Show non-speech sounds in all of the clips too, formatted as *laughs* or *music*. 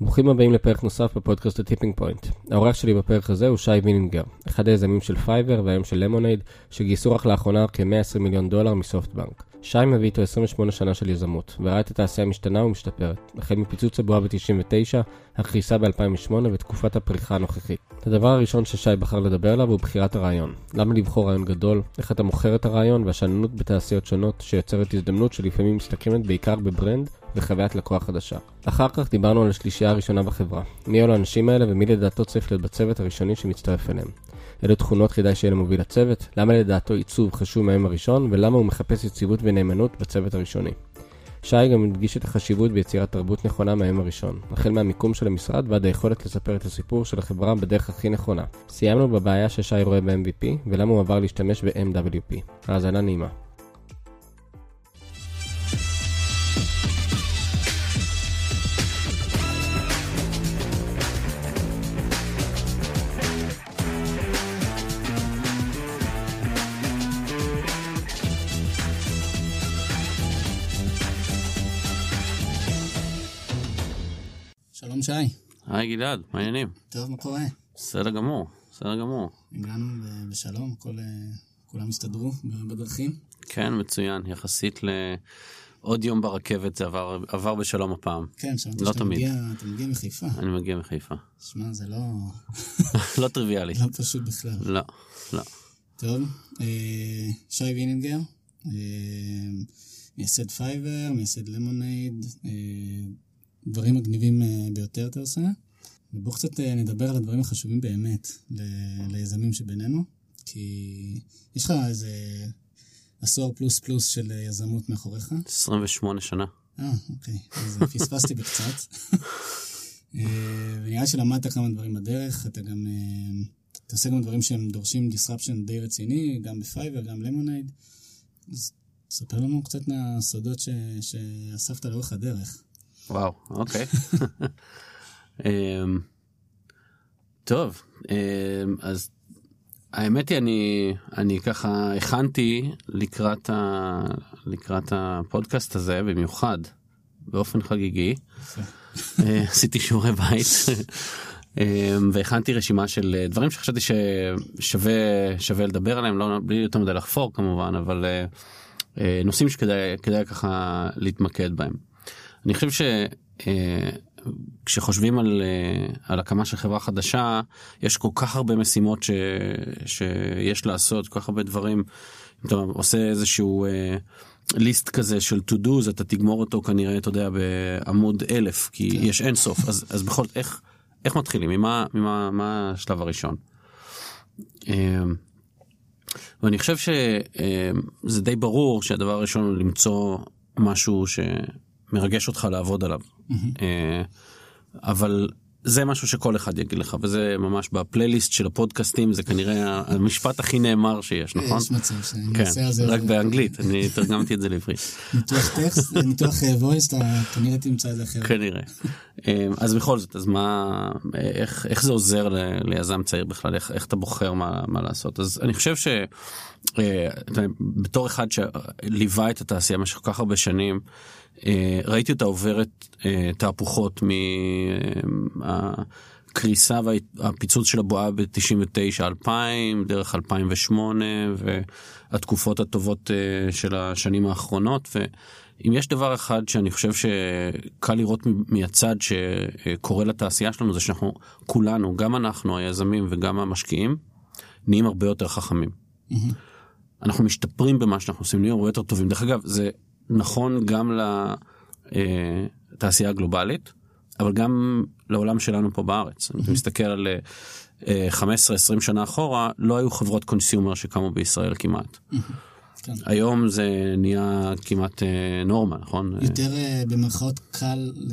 ברוכים הבאים לפרק נוסף בפודקאסט ה Tipping Point. האורח שלי בפרק הזה הוא שי וינינגר, אחד היזמים של פייבר והיום של למונייד, שגייסו רק לאחרונה כ-120 מיליון דולר מסופטבנק. שי מביא איתו 28 שנה של יזמות, וראה את התעשייה משתנה ומשתפרת, החל מפיצוץ הבועה ב-99, הקריסה ב-2008 ותקופת הפריחה הנוכחית. הדבר הראשון ששי בחר לדבר עליו הוא בחירת הרעיון. למה לבחור רעיון גדול, איך אתה מוכר את הרעיון והשאננות בתעשיות שונות שיוצרת הזדמנות שלפעמים מסתכמת בעיקר ב brand וחוויית לקוח חדשה. אחר כך דיברנו על השלישייה הראשונה בחברה, מי אלו האנשים האלה ומי לדעתו צריך להיות בצוות הראשוני שמצטרף אליהם. אילו תכונות כדאי שיהיה למוביל הצוות, למה לדעתו עיצוב חשוב מהיום הראשון, ולמה הוא מחפש יציבות ונאמנות בצוות הראשוני. שי גם הדגיש את החשיבות ביצירת תרבות נכונה מהיום הראשון, החל מהמיקום של המשרד ועד היכולת לספר את הסיפור של החברה בדרך הכי נכונה. סיימנו בבעיה ששי רואה ב-MVP, ולמה הוא עבר להשתמש ב-MWP. האזנה נעימה. שלום שי. היי גלעד, מה העניינים? טוב, מה קורה? בסדר גמור, בסדר גמור. הגענו בשלום, כל, אה, כולם הסתדרו בדרכים? כן, מצוין, יחסית לעוד יום ברכבת זה עבר, עבר בשלום הפעם. כן, שמעתי לא שאתה תמיד. מגיע, אתה מגיע מחיפה. אני מגיע מחיפה. שמע, זה לא, *laughs* לא טריוויאלי. לא פשוט בכלל. לא, לא. טוב, אה, שי וינינגר, אה, מייסד פייבר, מייסד למונייד, דברים מגניבים אה, ביותר אתה עושה. ובואו קצת אה, נדבר על הדברים החשובים באמת ל- ליזמים שבינינו, כי יש לך איזה עשור פלוס פלוס של אה, יזמות מאחוריך. 28 שנה. אה, אוקיי, אז פספסתי *laughs* בקצת. אה, ונראה שלמדת כמה דברים בדרך, אתה גם, אתה עושה גם דברים שהם דורשים disruption די רציני, גם בפייבר, גם למונייד. אז ספר לנו קצת מהסודות ש- שאספת לאורך הדרך. וואו, אוקיי. *laughs* אמ, טוב, אמ, אז האמת היא, אני, אני ככה הכנתי לקראת, ה, לקראת הפודקאסט הזה במיוחד, באופן חגיגי. אה, עשיתי שיעורי בית *laughs* אמ, והכנתי רשימה של דברים שחשבתי ששווה שווה לדבר עליהם, לא בלי יותר מדי לחפור כמובן, אבל אה, אה, נושאים שכדאי כדאי ככה להתמקד בהם. אני חושב ש... אה, על, אה, על הקמה של חברה חדשה, יש כל כך הרבה משימות ש, שיש לעשות, כל כך הרבה דברים. אם אתה עושה איזשהו אה, ליסט כזה של to do's, אתה תגמור אותו כנראה, אתה יודע, בעמוד אלף, כי כן. יש אין סוף. אז, אז בכל זאת, איך, איך מתחילים? ממה, ממה, מה השלב הראשון? אה, ואני חושב שזה די ברור שהדבר הראשון הוא למצוא משהו שמרגש אותך לעבוד עליו. אה, אבל זה משהו שכל אחד יגיד לך וזה ממש בפלייליסט של הפודקאסטים זה כנראה המשפט הכי נאמר שיש נכון? יש מצב שאני כן, על זה רק באנגלית אני תרגמתי את זה לעברית ניתוח טקסט, ניתוח וויס, אתה כנראה תמצא את זה אחרת. כנראה. אה, אז בכל זאת אז מה איך איך זה עוזר ליזם צעיר בכלל איך איך אתה בוחר מה מה לעשות אז אני חושב ש... אה, בתור אחד שליווה את התעשייה במשך כל כך הרבה שנים אה, ראיתי אותה עוברת אה, תהפוכות מהקריסה והפיצוץ של הבועה ב-99 2000 דרך 2008 והתקופות הטובות אה, של השנים האחרונות. ואם יש דבר אחד שאני חושב שקל לראות מהצד שקורה לתעשייה שלנו זה שאנחנו כולנו גם אנחנו היזמים וגם המשקיעים נהיים הרבה יותר חכמים. אנחנו משתפרים במה שאנחנו עושים, נהיים הרבה יותר טובים. דרך אגב, זה נכון גם לתעשייה הגלובלית, אבל גם לעולם שלנו פה בארץ. אם אתה מסתכל על אה, 15-20 שנה אחורה, לא היו חברות קונסיומר שקמו בישראל כמעט. כן. היום זה נהיה כמעט אה, נורמה, נכון? יותר אה, במרכאות קל ל-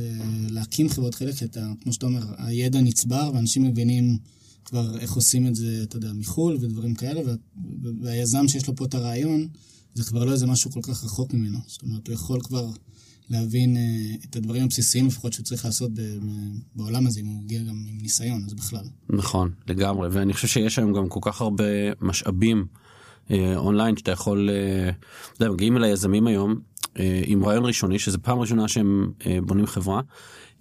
להקים חברות חלק, כי אתה, כמו שאתה אומר, הידע נצבר ואנשים מבינים כבר איך עושים את זה, אתה יודע, מחו"ל ודברים כאלה, וה- והיזם שיש לו פה את הרעיון, זה כבר לא איזה משהו כל כך רחוק ממנו. זאת אומרת, הוא יכול כבר להבין אה, את הדברים הבסיסיים לפחות שהוא צריך לעשות בעולם הזה, אם הוא מגיע גם עם ניסיון, אז בכלל. נכון, לגמרי, ואני חושב שיש היום גם כל כך הרבה משאבים אה, אונליין שאתה יכול, אה, אתה יודע, מגיעים אל היזמים היום, עם רעיון ראשוני, שזה פעם ראשונה שהם בונים חברה,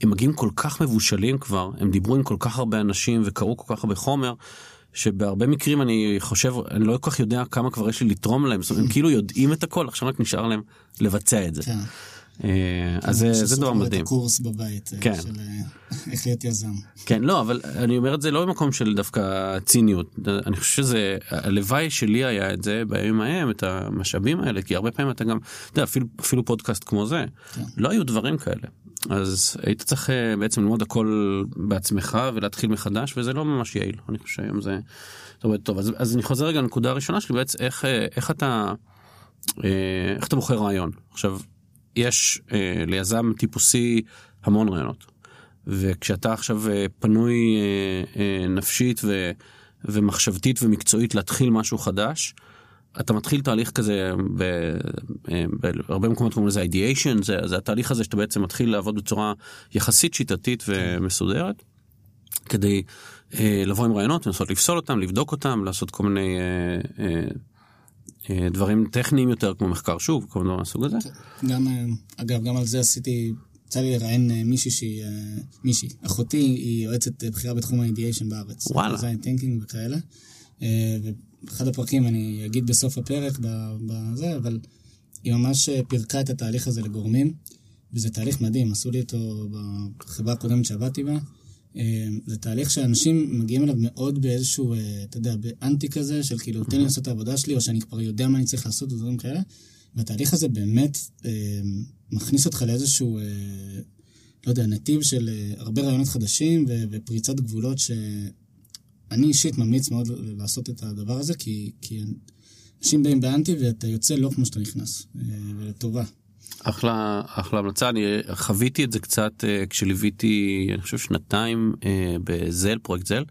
הם מגיעים כל כך מבושלים כבר, הם דיברו עם כל כך הרבה אנשים וקראו כל כך הרבה חומר, שבהרבה מקרים אני חושב, אני לא כל כך יודע כמה כבר יש לי לתרום להם, זאת אומרת, הם כאילו יודעים את הכל, עכשיו רק נשאר להם לבצע את זה. כן. אה, אז זה- זה דבר מדהים. הקורס בבית, אה, כן. של אה, *laughs* איך להיות יזם. כן, לא, אבל אני אומר את זה לא במקום של דווקא ציניות. אני חושב שזה, הלוואי שלי היה את זה בימים ההם, את המשאבים האלה, כי הרבה פעמים אתה גם, אתה יודע, אפילו, אפילו פודקאסט כמו זה, כן. לא היו דברים כאלה. אז היית צריך בעצם ללמוד הכל בעצמך ולהתחיל מחדש, וזה לא ממש יעיל. אני חושב שהיום זה... אומרת, טוב, אז, אז אני חוזר רגע לנקודה הראשונה שלי, בעצם איך, איך אתה, איך אתה בוחר רעיון. עכשיו, יש אה, ליזם טיפוסי המון רעיונות. וכשאתה עכשיו אה, פנוי אה, נפשית ו, ומחשבתית ומקצועית להתחיל משהו חדש, אתה מתחיל תהליך כזה, בהרבה מקומות קוראים לזה ideation, זה, זה התהליך הזה שאתה בעצם מתחיל לעבוד בצורה יחסית שיטתית ומסודרת, כדי לבוא עם רעיונות, לנסות לפסול אותם, לבדוק אותם, לעשות כל מיני דברים טכניים יותר, כמו מחקר שוב, כל מיני מהסוג הזה. גם, אה, אגב, גם על זה עשיתי, יצא לי לראיין אה, מישהי שהיא, אה, מישהי, אחותי היא יועצת אה, בכירה בתחום ה-ideation בארץ. וואלה. design thinking וכאלה. אה, ואחד הפרקים אני אגיד בסוף הפרק בזה, אבל היא ממש אה, פירקה את התהליך הזה לגורמים, וזה תהליך מדהים, עשו לי אותו בחברה הקודמת שעבדתי בה. אה, זה תהליך שאנשים מגיעים אליו מאוד באיזשהו, אה, אתה יודע, באנטי כזה, של כאילו, תן לי לעשות את העבודה שלי, או שאני כבר יודע מה אני צריך לעשות ודברים כאלה. והתהליך הזה באמת אה, מכניס אותך לאיזשהו, אה, לא יודע, נתיב של אה, הרבה רעיונות חדשים ו- ופריצת גבולות שאני אישית ממליץ מאוד לעשות את הדבר הזה, כי, כי אנשים באים באנטי ואתה יוצא לא כמו שאתה נכנס, ולטובה. אחלה אחלה המלצה. אני חוויתי את זה קצת אה, כשליוויתי אני חושב שנתיים אה, בזל פרויקט זל.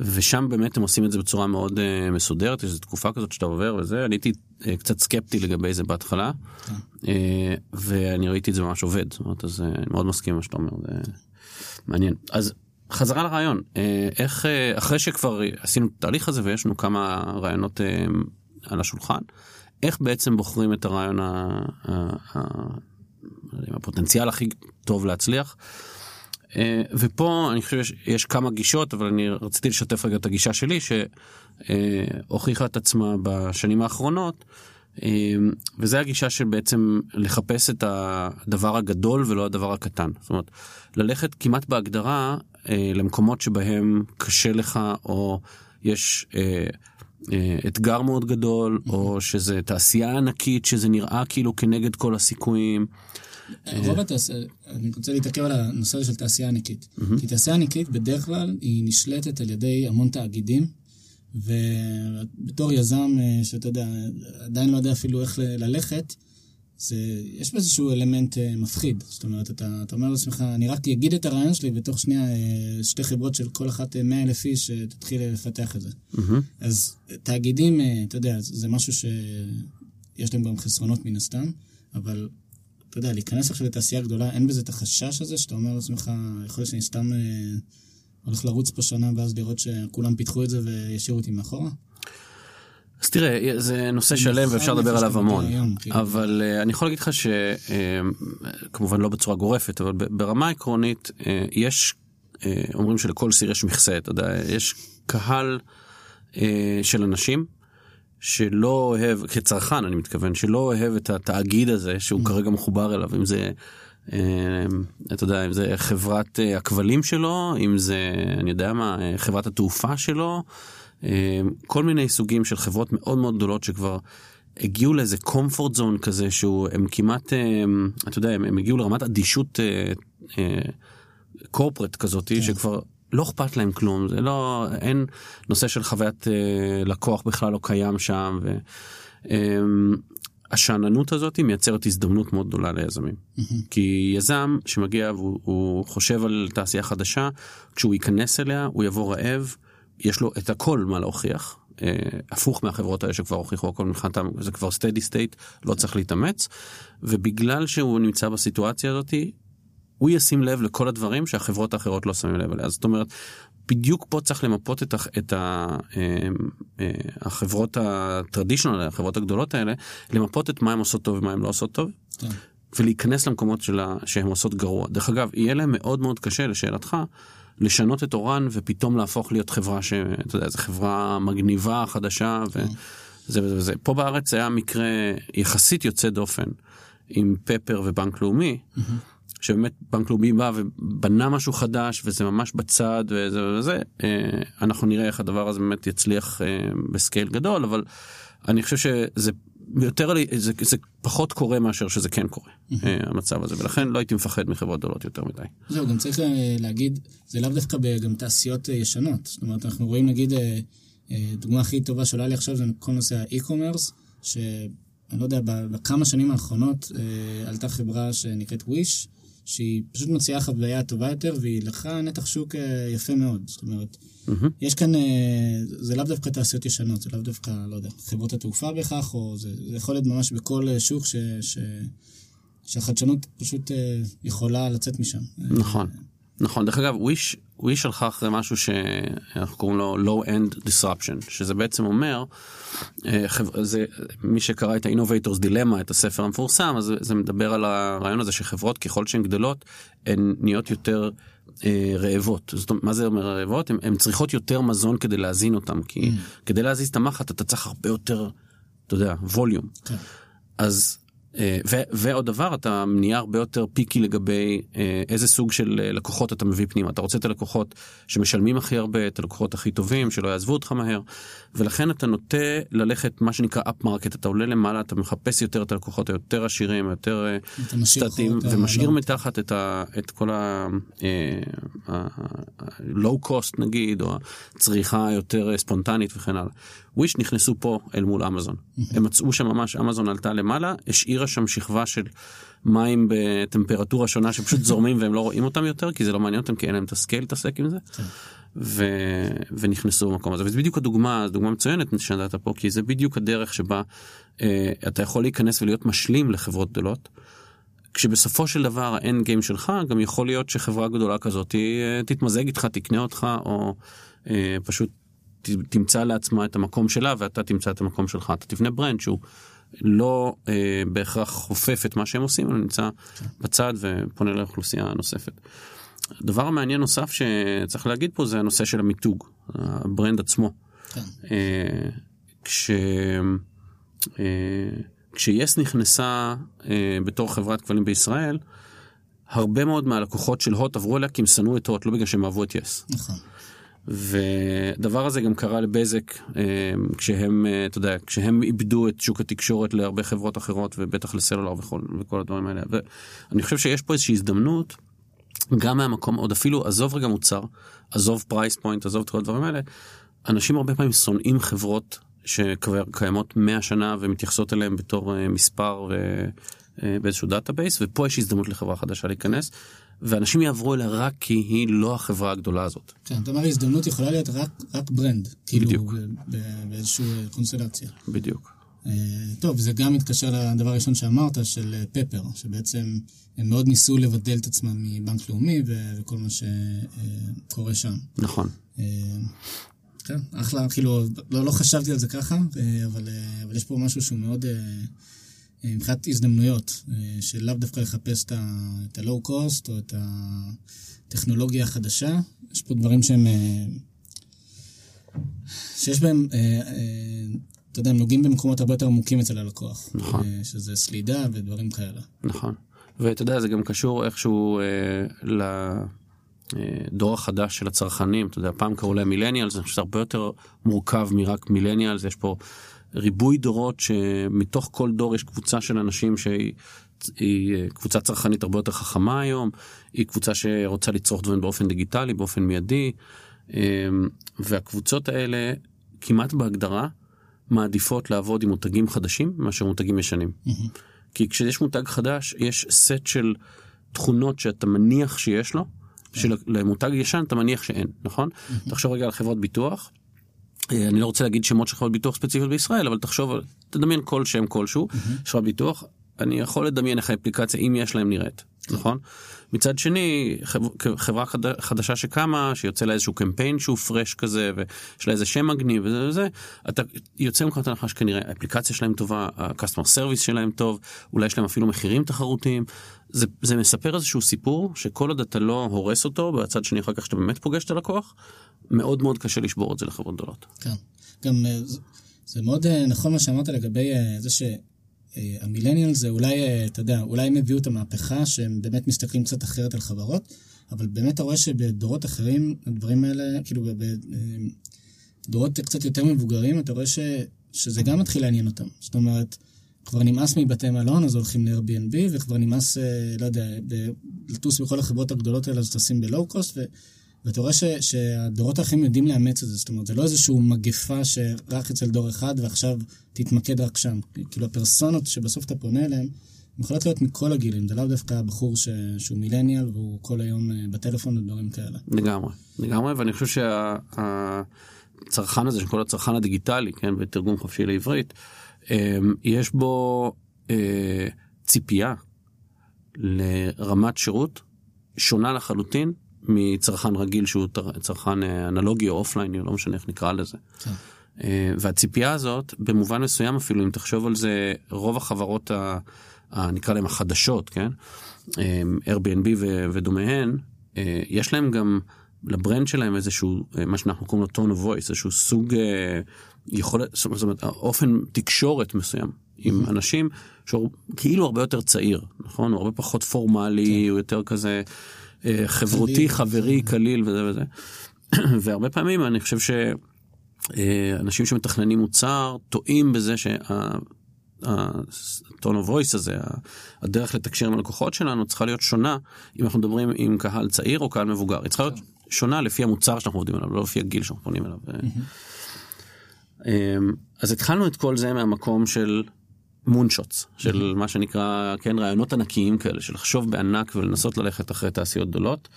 ושם באמת הם עושים את זה בצורה מאוד אה, מסודרת. יש איזו תקופה כזאת שאתה עובר וזה. אני הייתי אה, קצת סקפטי לגבי זה בהתחלה. אה, ואני ראיתי את זה ממש עובד. זאת אומרת אז אה, אני מאוד מסכים מה שאתה אומר זה מעניין. אז חזרה לרעיון. אה, איך אה, אחרי שכבר עשינו את התהליך הזה ויש לנו כמה רעיונות אה, על השולחן איך בעצם בוחרים את הרעיון ה- הפוטנציאל הכי טוב להצליח. אה, ופה אני חושב שיש יש כמה גישות אבל אני רציתי לשתף רגע את הגישה שלי שהוכיחה את עצמה בשנים האחרונות. אה, וזה הגישה של בעצם לחפש את הדבר הגדול ולא הדבר הקטן. זאת אומרת, ללכת כמעט בהגדרה אה, למקומות שבהם קשה לך או יש אתגר מאוד גדול או שזה תעשייה ענקית שזה נראה כאילו כנגד כל הסיכויים. רוב התעשייה, אני רוצה להתעכב על הנושא הזה של תעשייה ענקית. כי תעשייה ענקית בדרך כלל היא נשלטת על ידי המון תאגידים, ובתור יזם אה, שאתה יודע, עדיין לא יודע אפילו איך ללכת, זה, יש באיזשהו אלמנט אה, מפחיד. זאת אומרת, אתה, אתה אומר לעצמך, אני רק אגיד את הרעיון שלי, ותוך שנייה אה, שתי חברות של כל אחת אה, 100 אלף איש, אה, תתחיל לפתח את זה. מהמם. אז תאגידים, אה, אתה יודע, זה משהו שיש להם גם חסרונות מן הסתם, אבל אתה יודע, להיכנס עכשיו לתעשייה גדולה, אין בזה את החשש הזה שאתה אומר לעצמך, יכול להיות שאני סתם אה, הולך לרוץ פה שנה ואז לראות שכולם פיתחו את זה וישאירו אותי מאחורה? אז תראה, זה נושא שלם ואפשר לדבר עליו המון. כאילו. אבל אה, אני יכול להגיד לך שכמובן לא בצורה גורפת, אבל ברמה עקרונית אה, יש, אה, אומרים שלכל סיר יש מכסה, אתה יודע, יש קהל אה, של אנשים שלא אוהב, כצרכן אני מתכוון, שלא אוהב את התאגיד הזה שהוא כרגע מחובר אליו, אם זה... אה, אתה יודע, אם זה חברת אה, הכבלים שלו, אם זה, אני יודע מה, אה, חברת התעופה שלו, אה, כל מיני סוגים של חברות מאוד מאוד גדולות שכבר הגיעו לאיזה comfort zone כזה שהוא, הם כמעט, אה, אתה יודע, הם, הם הגיעו לרמת אדישות קורפרט כזאת, כן. שכבר לא אכפת להם כלום, זה לא, אין נושא של חוויית אה, לקוח בכלל לא קיים שם. ו, אה, השאננות הזאת מייצרת הזדמנות מאוד גדולה ליזמים. כי יזם שמגיע והוא חושב על תעשייה חדשה, כשהוא ייכנס אליה הוא יבוא רעב, יש לו את הכל מה להוכיח. Uh, הפוך מהחברות האלה שכבר הוכיחו הכל מבחינתם זה כבר סטדי סטייט לא צריך להתאמץ ובגלל שהוא נמצא בסיטואציה הזאתי הוא ישים לב לכל הדברים שהחברות האחרות לא שמים לב אליה זאת אומרת בדיוק פה צריך למפות את, את ה, אה, אה, החברות הטרדישיונל, החברות הגדולות האלה, למפות את מה הן עושות טוב ומה הן לא עושות טוב. כן. ולהיכנס למקומות שלה, שהן עושות גרוע. דרך אגב, יהיה להם מאוד מאוד קשה, לשאלתך, לשנות את אורן ופתאום להפוך להיות חברה שאתה יודע, זו חברה מגניבה, חדשה, וזה וזה וזה. פה בארץ היה מקרה יחסית יוצא דופן עם פפר ובנק לאומי. שבאמת בנק לאומי בא ובנה משהו חדש וזה ממש בצד וזה וזה אה, אנחנו נראה איך הדבר הזה באמת יצליח אה, בסקייל גדול אבל אני חושב שזה יותר זה, זה פחות קורה מאשר שזה כן קורה אה, המצב הזה ולכן לא הייתי מפחד מחברות גדולות יותר מדי. זהו, גם צריך אה, להגיד, זה לאו דווקא גם תעשיות אה, ישנות. זאת אומרת, אנחנו רואים נגיד, דוגמה הכי טובה שעולה לי עכשיו זה כל נושא האי-קומרס, שאני לא יודע, בכמה שנים האחרונות עלתה חברה שנקראת וויש, שהיא פשוט מציעה חוויה טובה יותר, והיא לקחה נתח שוק אה, יפה מאוד. זאת אומרת, מהמם. יש כאן, אה, זה לאו דווקא תעשיות ישנות, זה לאו דווקא, לא יודע, חברות התעופה בהכרח, או זה, זה יכול להיות ממש בכל אה, שוק ש, ש, שהחדשנות פשוט יכולה לצאת משם. נכון, נכון. דרך אגב, וויש, וויש הלכה אחרי משהו שאנחנו קוראים לו low end disruption, שזה בעצם אומר, אה, זה, מי שקרא את ה-Innovators Dilemma, את הספר המפורסם, אז זה, מדבר על הרעיון הזה שחברות ככל שהן גדלות, הן נהיות יותר אה, רעבות. זאת אומרת, מה זה אומר רעבות? הן צריכות יותר מזון כדי להזין אותן, כי כדי להזיז את המחט אתה צריך הרבה יותר, אתה יודע, volume. כן. אז ו- ועוד דבר אתה נהיה הרבה יותר picky לגבי אה, איזה סוג של אה, לקוחות אתה מביא פנימה אתה רוצה את הלקוחות שמשלמים הכי הרבה את הלקוחות הכי טובים שלא יעזבו אותך מהר ולכן אתה נוטה ללכת מה שנקרא up market אתה עולה למעלה אתה מחפש יותר את הלקוחות היותר עשירים היותר אה, סטטיים ומשאיר מתחת את, ה, את כל ה-low cost נגיד או הצריכה היותר אה, ספונטנית וכן הלאה. וויש נכנסו פה אל מול אמזון. הם מצאו שם ממש אמזון עלתה למעלה השאירה שם שכבה של מים בטמפרטורה שונה שפשוט זורמים והם לא רואים אותם יותר כי זה לא מעניין אותם כי אין להם את הסקייל להתעסק עם זה. כן. ו... ונכנסו במקום הזה וזה בדיוק הדוגמה דוגמה מצוינת שנתת פה כי זה בדיוק הדרך שבה אה, אתה יכול להיכנס ולהיות משלים לחברות גדולות. כשבסופו של דבר האנד גיים שלך גם יכול להיות שחברה גדולה כזאת אה, תתמזג איתך תקנה אותך או אה, פשוט ת, תמצא לעצמה את המקום שלה ואתה תמצא את המקום שלך אתה תבנה ברנד שהוא לא אה, בהכרח חופף את מה שהם עושים אבל נמצא בצד ופונה לאוכלוסייה נוספת. דבר המעניין נוסף שצריך להגיד פה זה הנושא של המיתוג ה brand עצמו. כן. אה, כש... אה, כשיס נכנסה אה, בתור חברת כבלים בישראל, הרבה מאוד מהלקוחות של הוט עברו אליה כי הם שנאו את הוט, לא בגלל שהם אהבו את יס. נכון. ודבר הזה גם קרה לבזק אה, כשהם, אה, אתה יודע, כשהם איבדו את שוק התקשורת להרבה חברות אחרות ובטח לסלולר וכל, וכל הדברים האלה. ואני חושב שיש פה איזושהי הזדמנות, גם מהמקום, עוד אפילו, עזוב רגע מוצר, עזוב price point, עזוב את כל הדברים האלה, אנשים הרבה פעמים שונאים חברות שכבר קיימות 100 שנה ומתייחסות אליהם בתור אה, מספר ו... באיזשהו database ופה יש הזדמנות לחברה חדשה להיכנס ואנשים יעברו אליה רק כי היא לא החברה הגדולה הזאת. כן, אתה אומר הזדמנות יכולה להיות רק, רק brand, כאילו בדיוק. באיזושהי קונסטלציה. בדיוק. אה, טוב, זה גם מתקשר לדבר הראשון שאמרת, של אה, פפר, שבעצם הם מאוד ניסו לבדל את עצמם מבנק לאומי וכל מה שקורה שם. נכון. אה, כן, אחלה, כאילו, לא, לא חשבתי על זה ככה, אה, אבל, אה, אבל יש פה משהו שהוא מאוד, אה, אה, מבחינת הזדמנויות, אה, שלאו דווקא לחפש את ה-low cost או את הטכנולוגיה החדשה, יש פה דברים שהם, אה, שיש בהם, אה, אה, אתה יודע, הם נוגעים במקומות הרבה יותר עמוקים אצל הלקוח. נכון. אה, שזה סלידה ודברים כאלה. נכון. ואתה יודע זה גם קשור איכשהו אה, לדור החדש של הצרכנים אתה יודע פעם קראו להם מילניאלס אני חושב שזה הרבה יותר מורכב מרק מילניאלס יש פה ריבוי דורות שמתוך כל דור יש קבוצה של אנשים שהיא. היא אה, קבוצה צרכנית הרבה יותר חכמה היום, היא קבוצה שרוצה לצרוך דברים באופן דיגיטלי, באופן מיידי, אה, והקבוצות האלה כמעט בהגדרה מעדיפות לעבוד עם מותגים חדשים מאשר מותגים ישנים. כי כשיש מותג חדש יש סט של תכונות שאתה מניח שיש לו, שלמותג ישן אתה מניח שאין, נכון? תחשוב רגע על חברות ביטוח. אה, אני לא רוצה להגיד שמות של חברות ביטוח ספציפיות בישראל, אבל תחשוב, תדמיין כל שם כלשהו, חברת ביטוח, אני יכול לדמיין איך האפליקציה, אם יש להם, נראית. נכון? מצד שני, חב- חברה חד- חדשה שקמה, שיוצא לה איזשהו קמפיין שהוא פרש כזה, ויש לה איזה שם מגניב וזה וזה, אתה יוצא מנקודת הנחה שכנראה האפליקציה שלהם טובה, ה-customer service שלהם טוב, אולי יש להם אפילו מחירים תחרותיים. זה, זה מספר איזשהו סיפור שכל עוד אתה לא הורס אותו, בצד שני אחר כך שאתה באמת פוגש את הלקוח, מאוד מאוד קשה לשבור את זה לחברות גדולות. כן. גם אה, זה- זה מאוד אה, נכון מה שאמרת לגבי אה, זה שהמילניאל זה אולי, אתה יודע, אולי הם הביאו את המהפכה שהם באמת מסתכלים קצת אחרת על חברות, אבל באמת אתה רואה שבדורות אחרים הדברים האלה, כאילו בדורות קצת יותר מבוגרים, אתה רואה ש, שזה גם מתחיל לעניין אותם. זאת אומרת, כבר נמאס מבתי מלון, אז הולכים ל-Airbnb, וכבר נמאס, אה, לא יודע, לטוס בכל החברות הגדולות האלה, אז טסים בלואו קוסט, ו... ואתה רואה שהדורות האחרים יודעים לאמץ את זה, זאת אומרת, זה לא איזושהי מגפה שרק אצל דור אחד ועכשיו תתמקד רק שם. כאילו הפרסונות שבסוף אתה פונה אליהן, הן יכולות להיות מכל הגילים, זה לאו דווקא הבחור ש, שהוא מילניאל והוא כל היום אה, בטלפון ודברים כאלה. לגמרי, לגמרי, ואני חושב שהצרכן הזה, שכל הצרכן הדיגיטלי, כן, בתרגום חופשי לעברית, יש בו אה, ציפייה לרמת שירות שונה לחלוטין מצרכן רגיל שהוא צרכן אה, אנלוגי או אופליין, לא משנה איך נקרא לזה. כן. אה, והציפייה הזאת, במובן מסוים אפילו, אם תחשוב על זה, רוב החברות, ה, ה, נקרא להן החדשות, כן? אה, Airbnb ו- ודומיהן, יש להם גם, לברנד שלהם איזשהו, מה שאנחנו קוראים לו tone of voice, איזשהו סוג יכולת, זאת אומרת, אופן תקשורת מסוים עם אנשים שהוא כאילו הרבה יותר צעיר, נכון? הוא הרבה פחות פורמלי, הוא יותר כזה אה, חברותי, קליל. חברי, קליל וזה וזה. *clears throat* והרבה פעמים אני חושב ש... אה, שמתכננים מוצר טועים בזה שה-tone of voice הזה, הדרך לתקשר עם הלקוחות שלנו צריכה להיות שונה אם אנחנו מדברים עם קהל צעיר או קהל מבוגר. היא צריכה להיות שונה לפי המוצר שאנחנו עובדים עליו, לא לפי הגיל שאנחנו פונים אליו. אה, אז התחלנו את כל זה מהמקום של מונשוטס, של מה שנקרא, כן, רעיונות ענקיים כאלה, של לחשוב בענק ולנסות ללכת אחרי תעשיות גדולות.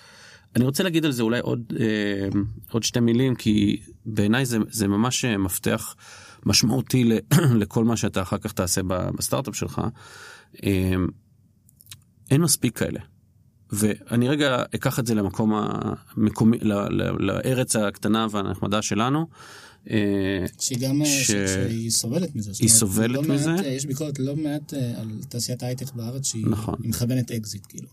אני רוצה להגיד על זה אולי עוד, אה, עוד שתי מילים, כי בעיניי זה, זה ממש אה, מפתח משמעותי ל, *clears throat* לכל מה שאתה אחר כך תעשה בסטארט-אפ שלך. אה, אין מספיק כאלה. ואני רגע אקח את זה למקום המקומי, ל- ל- לארץ הקטנה והנחמדה שלנו. אה, שהיא גם, אה, ש... שהיא סובלת מזה. היא סובלת לא מזה? מעט, אה, יש ביקורת לא מעט על תעשיית ההייטק בארץ שהיא נכון. מכוונת אקזיט, כאילו.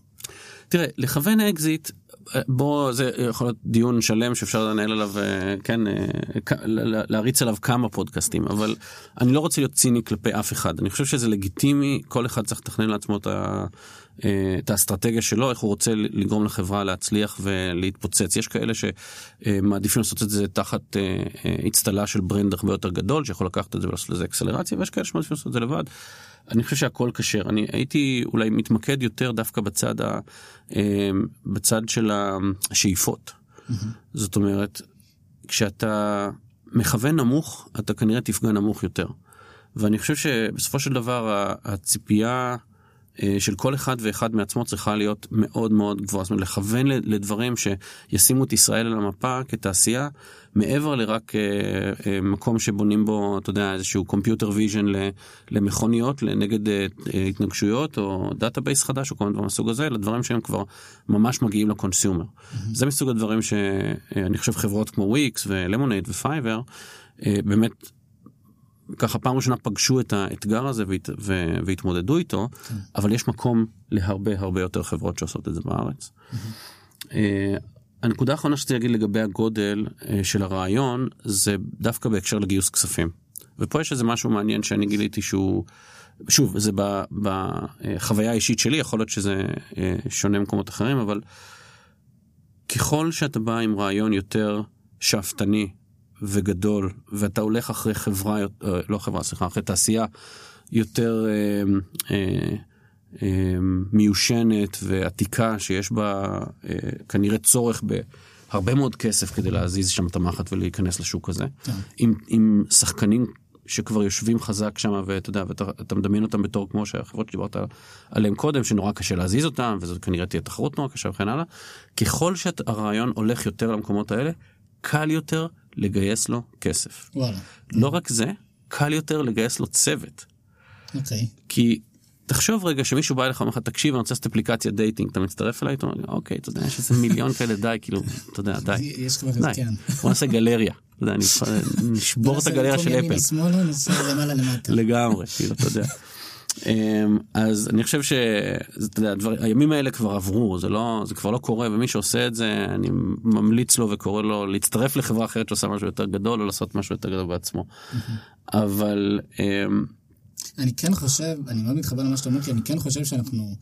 תראה, לכוון אקזיט, אה, בוא, זה יכול להיות דיון שלם שאפשר לנהל עליו, אה, כן, אה, להריץ עליו כמה פודקאסטים, אבל אני לא רוצה להיות ציני כלפי אף אחד. אני חושב שזה לגיטימי, כל אחד צריך לתכנן לעצמו את, ה, את האסטרטגיה שלו, איך הוא רוצה לגרום לחברה להצליח ולהתפוצץ. יש כאלה שמעדיפים לעשות את זה תחת אצטלה של ברנד הרבה יותר גדול, שיכול לקחת את זה ולעשות לזה אקסלרציה, ויש כאלה שמעדיפים לעשות את זה לבד. אני חושב שהכל כשר. אני הייתי אולי מתמקד יותר דווקא בצד, ה, אה, בצד של השאיפות. זאת אומרת, כשאתה מכוון נמוך, אתה כנראה תפגע נמוך יותר. ואני חושב שבסופו של דבר הציפייה של כל אחד ואחד מעצמו צריכה להיות מאוד מאוד גבוהה. זאת אומרת, לכוון לדברים שישימו את ישראל על המפה כתעשייה, מעבר לרק אה, אה, מקום שבונים בו, אתה יודע, איזשהו vision ל- למכוניות, נגד אה, אה, התנגשויות, או database חדש, או כל מיני דברים מהסוג הזה, אלא דברים שהם כבר ממש מגיעים ל consumer. זה מסוג הדברים שאני חושב חברות כמו וויקס ולמונייד ופייבר, אה, באמת ככה פעם ראשונה פגשו את האתגר הזה והת, ו, והתמודדו איתו, כן. אבל יש מקום להרבה הרבה יותר חברות שעושות את זה בארץ. אה, הנקודה האחרונה שרציתי להגיד לגבי הגודל אה, של הרעיון זה דווקא בהקשר לגיוס כספים. ופה יש איזה משהו מעניין שאני גיליתי שהוא, שוב, זה בחוויה האישית שלי, יכול להיות שזה אה, שונה ממקומות אחרים, אבל ככל שאתה בא עם רעיון יותר שאפתני וגדול, ואתה הולך אחרי חברה, אה, לא חברה, סליחה, אחרי תעשייה יותר אה, אה, אה, מיושנת ועתיקה, שיש בה אה, כנראה צורך בהרבה מאוד כסף כדי להזיז שם את המחט ולהיכנס לשוק הזה, כן. עם, עם שחקנים שכבר יושבים חזק שם, ואתה יודע, ואתה אתה מדמיין אותם בתור כמו שהחברות שדיברת עליהם קודם, שנורא קשה להזיז אותם, וזאת כנראה תהיה תחרות נורא קשה וכן הלאה. ככל שהרעיון הולך יותר למקומות האלה, קל יותר לגייס לו כסף. וואלה. לא רק זה, קל יותר לגייס לו צוות. אוקיי. כי תחשוב רגע שמישהו בא אליך ואומר לך תקשיב אני רוצה לעשות אפליקציה dating אתה מצטרף אליי אתה אומר אוקיי אתה יודע יש איזה מיליון כאלה די כאילו אתה יודע די *laughs* יש כבר די כן. בוא נעשה גלריה אתה יודע, *laughs* נשבור את הגלריה של אפל. לגמרי, כאילו, אתה יודע. *laughs* אמ, אז אני חושב שהימים האלה כבר עברו זה לא זה כבר לא קורה ומי שעושה את זה אני ממליץ לו וקורא לו להצטרף לחברה אחרת שעושה משהו יותר גדול או לעשות משהו יותר גדול בעצמו. אבל אמ, אני כן חושב, אני מאוד מתחבר למה שאתה אומר, כי אני כן חושב שאנחנו,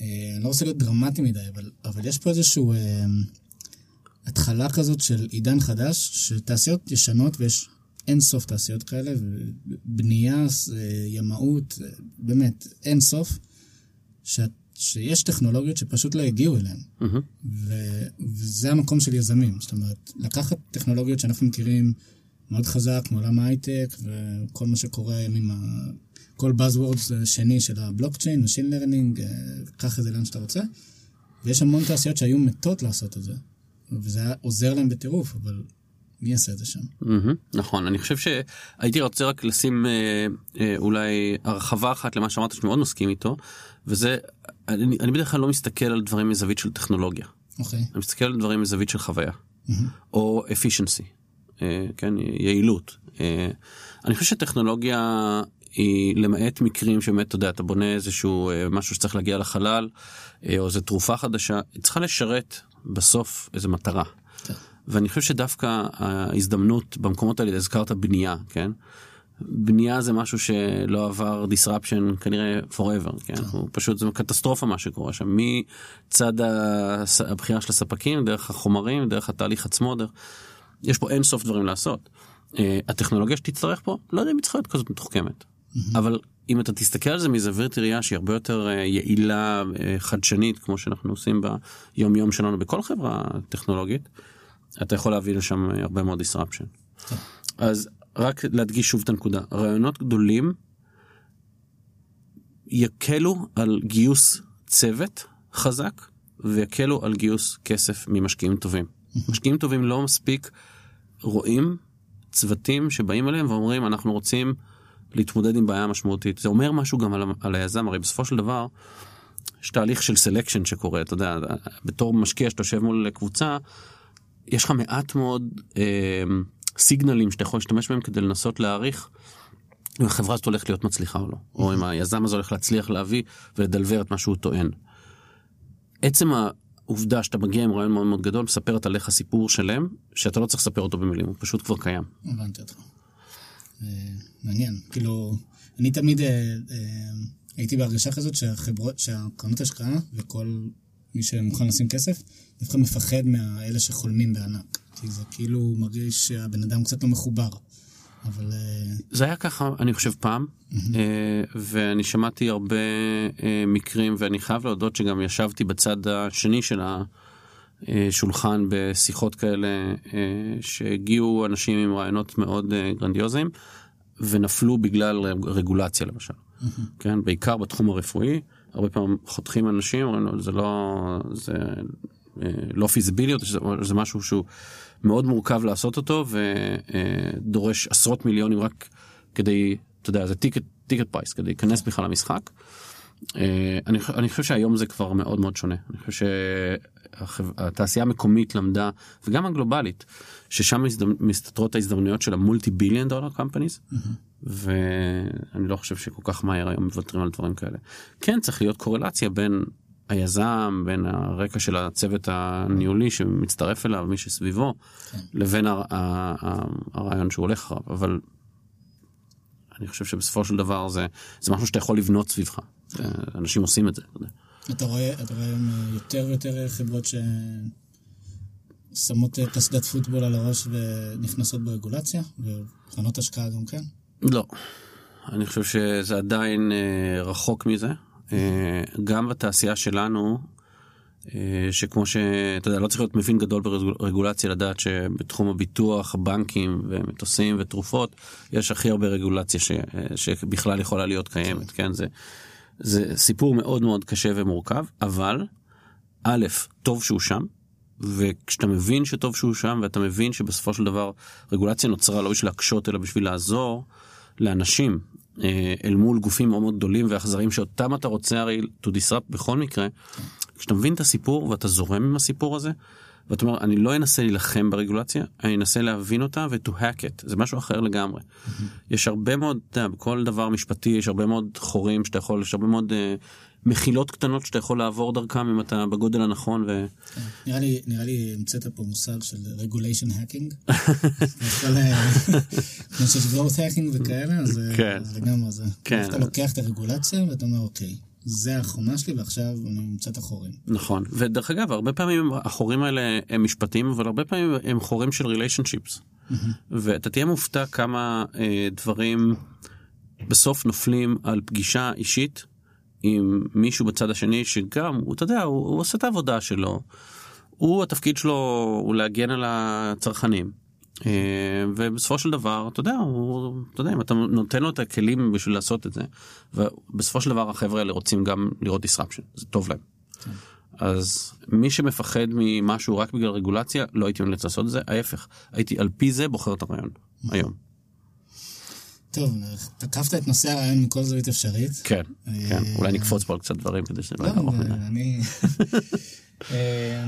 אה, אני לא רוצה להיות דרמטי מדי, אבל, אבל יש פה איזשהו אה, התחלה כזאת של עידן חדש, שתעשיות ישנות, ויש אין סוף תעשיות כאלה, בנייה, אה, ימאות, אה, באמת, אין סוף, ש, שיש טכנולוגיות שפשוט לא הגיעו אליהן. ו, וזה המקום של יזמים. זאת אומרת, לקחת טכנולוגיות שאנחנו מכירים מאוד חזק מעולם ההייטק, וכל מה שקורה עם ה... כל Buzzwords שני של הבלוקצ'יין, Machine Learning, אה, קח את זה לאן שאתה רוצה. ויש המון תעשיות שהיו מתות לעשות את זה, וזה היה עוזר להם בטירוף, אבל מי יעשה את זה שם? נכון, אני חושב שהייתי רוצה רק לשים אה, אה, אולי הרחבה אחת למה שאמרת שמאוד מסכים איתו, וזה, אני, אני בדרך כלל לא מסתכל על דברים מזווית של טכנולוגיה. אוקיי. אני מסתכל על דברים מזווית של חוויה, או efficiency, אה, כן, יעילות. אני חושב שטכנולוגיה היא למעט מקרים שבאמת אתה יודע אתה בונה איזשהו משהו שצריך להגיע לחלל או איזה תרופה חדשה היא צריכה לשרת בסוף איזה מטרה. ואני חושב שדווקא ההזדמנות במקומות האלה, הזכרת בנייה, כן? בנייה זה משהו שלא עבר disruption כנראה forever, כן? הוא פשוט, זה קטסטרופה מה שקורה שם, מצד הבחירה של הספקים, דרך החומרים, דרך התהליך עצמו, דרך... יש פה אין סוף דברים לעשות. Uh, הטכנולוגיה שתצטרך פה, לא יודע אם היא צריכה להיות כזאת מתוחכמת, mm-hmm. אבל אם אתה תסתכל על זה מזווית ראייה שהיא הרבה יותר uh, יעילה, uh, חדשנית, כמו שאנחנו עושים ביום יום שלנו בכל חברה טכנולוגית, אתה יכול להביא לשם הרבה מאוד disruption. אז רק להדגיש שוב את הנקודה, רעיונות גדולים יקלו על גיוס צוות חזק ויקלו על גיוס כסף ממשקיעים טובים. משקיעים טובים לא מספיק רואים צוותים שבאים אליהם ואומרים אנחנו רוצים להתמודד עם בעיה משמעותית. זה אומר משהו גם על, על היזם, הרי בסופו של דבר יש תהליך של selection שקורה, אתה יודע, בתור משקיע שאתה יושב מול קבוצה, יש לך מעט מאוד אה, סיגנלים שאתה יכול להשתמש בהם כדי לנסות להעריך אם החברה הזאת הולכת להיות מצליחה או לא, או אם היזם הזה הולך להצליח להביא ולדלבר את מה שהוא טוען. עצם העובדה שאתה מגיע עם רעיון מאוד מאוד גדול מספרת עליך סיפור שלם שאתה לא צריך לספר אותו במילים, הוא פשוט כבר קיים. הבנתי אותך. אה, מעניין, כאילו, אני תמיד אה, אה, הייתי בהרגשה כזאת שהקרנות השקעה וכל מי שמוכן לשים כסף, דווקא מפחד מאלה שחולמים בענק. כי זה כאילו מרגיש שהבן אדם קצת לא מחובר. אבל... אה, זה היה ככה, אני חושב, פעם, mm-hmm. ואני שמעתי הרבה אה, מקרים, ואני חייב להודות שגם ישבתי בצד השני של השולחן בשיחות כאלה, שהגיעו אנשים עם רעיונות מאוד גרנדיוזיים, ונפלו בגלל רגולציה למשל. כן, בעיקר בתחום הרפואי. הרבה פעמים חותכים אנשים, אומרים זה לא, זה אה, לא פיזיביליות, זה, זה משהו שהוא מאוד מורכב לעשות אותו ודורש עשרות מיליונים רק כדי, אתה יודע, זה ticket, ticket price, כדי להיכנס בכלל למשחק. אה, אני, אני חושב שהיום זה כבר מאוד מאוד שונה. אני חושב שהתעשייה המקומית למדה, וגם הגלובלית, ששם מסתתרות ההזדמנויות של ה multi billion dollar companies, ואני לא חושב שכל כך מהר היום מוותרים על דברים כאלה. כן צריך להיות קורלציה בין היזם, בין הרקע של הצוות הניהולי שמצטרף אליו, מי שסביבו, כן. לבין הר, הרעיון שהוא הולך אחריו, אבל אני חושב שבסופו של דבר זה, זה משהו שאתה יכול לבנות סביבך. אנשים עושים את זה. אתה רואה, אתה רואה יותר ויותר חברות ששמות קסדת פוטבול על הראש ונכנסות ברגולציה, וקרנות השקעה גם כן? לא. אני חושב שזה עדיין אה, רחוק מזה. אה, גם בתעשייה שלנו, אה, שכמו שאתה יודע, לא צריך להיות מבין גדול ברגולציה לדעת שבתחום הביטוח, בנקים ומטוסים ותרופות, יש הכי הרבה רגולציה ש, אה, שבכלל יכולה להיות קיימת, כן? זה, זה סיפור מאוד מאוד קשה ומורכב, אבל א', טוב שהוא שם, וכשאתה מבין שטוב שהוא שם ואתה מבין שבסופו של דבר רגולציה נוצרה לא בשביל להקשות אלא בשביל לעזור לאנשים אה, אל מול גופים מאוד מאוד גדולים ואכזריים שאותם אתה רוצה הרי to disrupt בכל מקרה, כשאתה מבין את הסיפור ואתה זורם עם הסיפור הזה, ואתה אומר אני לא אנסה להילחם ברגולציה, אני אנסה להבין אותה ו-to hack it, זה משהו אחר לגמרי. יש הרבה מאוד, אתה יודע, בכל דבר משפטי יש הרבה מאוד חורים שאתה יכול, יש הרבה מאוד אה, מחילות קטנות שאתה יכול לעבור דרכם אם אתה בגודל הנכון. ו... נראה לי, נראה לי המצאת פה מושג של regulation hacking. *laughs* אה, כמו שיש growth hacking וכאלה, אז אה, כן. לגמרי זה. כן. אתה לוקח את הרגולציה ואתה אומר, אוקיי, זה החומה שלי ועכשיו אני אמצא את החורים. נכון ודרך אגב הרבה פעמים החורים האלה הם משפטיים אבל הרבה פעמים הם חורים של ריליישנשיפס ואתה תהיה מופתע כמה אה, דברים בסוף נופלים על פגישה אישית עם מישהו בצד השני שגם הוא אתה יודע הוא, הוא עושה את העבודה שלו. הוא התפקיד שלו הוא להגן על הצרכנים. אה, ובסופו של דבר אתה יודע הוא אתה יודע אם אתה נותן לו את הכלים בשביל לעשות את זה ובסופו של דבר החברה האלה רוצים גם לראות disruption זה טוב להם. אז מי שמפחד ממשהו רק בגלל רגולציה לא הייתי ממליץ לעשות את זה ההפך הייתי על פי זה בוחר את הרעיון היום. טוב, תקפת את נושא הרעיון מכל זווית אפשרית. כן, כן אה, אולי נקפוץ פה על קצת דברים כדי שזה לא לא, יהיה ארוך מדי. אני... *laughs* אה,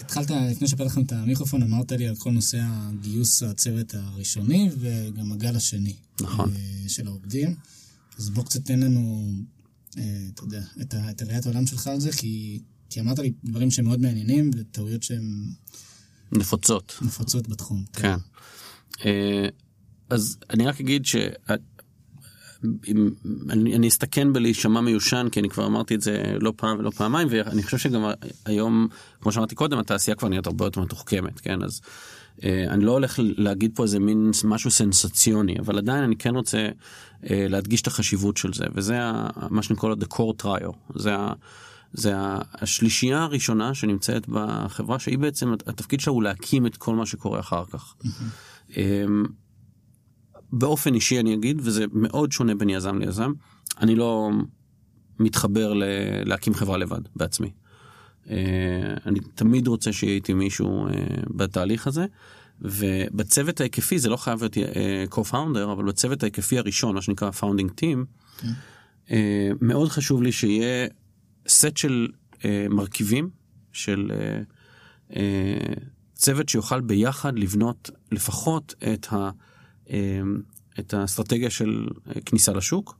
התחלת, לפני שפתח לכם את המיקרופון, אמרת לי על כל נושא הגיוס הצוות הראשוני וגם הגל השני. נכון. אה, של העובדים. אז בוא קצת תן לנו, אתה יודע, את ה- את ראיית העולם שלך על זה, כי אמרת לי דברים שהם מאוד מעניינים וטעויות שהן נפוצות. נפוצות בתחום. כן. אה, אז אני רק אגיד ש... אם- אני, אני אסתכן בלהישמע מיושן כי אני כבר אמרתי את זה לא פעם ולא פעמיים ואני חושב שגם היום כמו שאמרתי קודם התעשייה כבר נהיית הרבה יותר מתוחכמת כן? אז אה, אני לא הולך להגיד פה איזה מין משהו סנסציוני אבל עדיין אני כן רוצה אה, להדגיש את החשיבות של זה וזה ה- מה שאני קורא לו the core trio זה ה... זה ה- השלישייה הראשונה שנמצאת בחברה שהיא בעצם התפקיד שלה הוא להקים את כל מה שקורה אחר כך. אמ, באופן אישי אני אגיד וזה מאוד שונה בין יזם ליזם אני לא מתחבר ל- להקים חברה לבד בעצמי. אה, אני תמיד רוצה שיהיה איתי מישהו אה, בתהליך הזה ובצוות ההיקפי זה לא חייב להיות אה, co-founder אבל בצוות ההיקפי הראשון מה שנקרא founding team אה, מאוד חשוב לי שיהיה סט של אה, מרכיבים של אה, צוות שיוכל ביחד לבנות לפחות את, ה, את האסטרטגיה של אה, כניסה לשוק,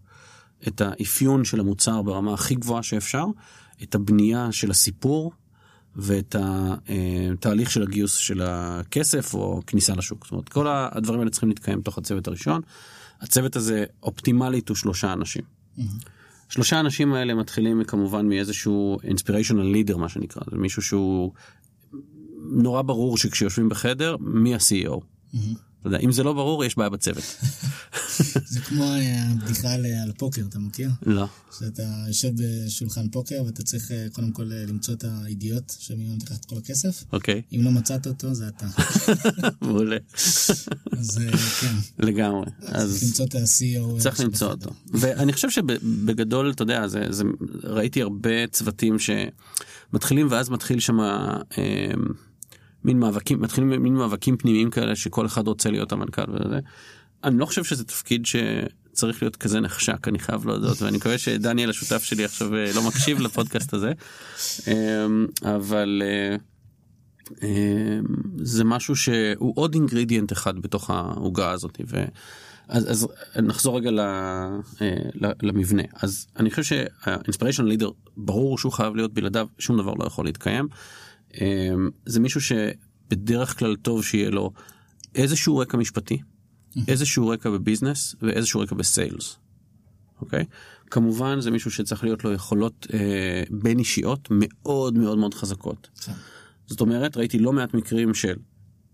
את האפיון של המוצר ברמה הכי גבוהה שאפשר, את הבנייה של הסיפור ואת התהליך של הגיוס של הכסף או כניסה לשוק. זאת אומרת, כל הדברים האלה צריכים להתקיים תוך הצוות הראשון. הצוות הזה אופטימלית הוא שלושה אנשים. שלושה האנשים האלה מתחילים כמובן מאיזשהו inspirational leader מה שנקרא, זה מישהו שהוא נורא ברור שכשיושבים בחדר מי ה-CEO. אתה יודע, אם זה לא ברור יש בעיה בצוות. *laughs* זה כמו אה, הבדיחה על, פוקר, אתה מכיר? לא. שאתה יושב בשולחן פוקר ואתה צריך אה, קודם כל אה, למצוא את האידיוט שממנו תיקח את כל הכסף. אוקיי, אם לא מצאת אותו, זה אתה. *laughs* מעולה. אז כן, לגמרי. צריך אז למצוא את ה-CEO. צריך למצוא אותו. ואני חושב שבגדול, אתה יודע, זה, זה, ראיתי הרבה צוותים שמתחילים ואז מתחיל שם מין מאבקים, מתחילים מין מאבקים פנימיים כאלה שכל אחד רוצה להיות המנכ"ל וזה. אני לא חושב שזה תפקיד שצריך להיות כזה נחשק, אני חייב להודות, ואני מקווה שדניאל השותף שלי עכשיו אה, לא מקשיב לפודקאסט הזה. אה, אבל אה, אה, זה משהו שהוא עוד אינגרידיאנט אחד בתוך העוגה הזאת. ו... אז, אז נחזור רגע ל, אה, ל- למבנה אז אני חושב שהאינספיריישן לידר ברור שהוא חייב להיות בלעדיו שום דבר לא יכול להתקיים. אה, זה מישהו שבדרך כלל טוב שיהיה לו איזשהו רקע משפטי איזשהו רקע בביזנס ואיזשהו רקע בסיילס. אוקיי? כמובן זה מישהו שצריך להיות לו יכולות אה, בין אישיות מאוד מאוד מאוד חזקות. זאת אומרת ראיתי לא מעט מקרים של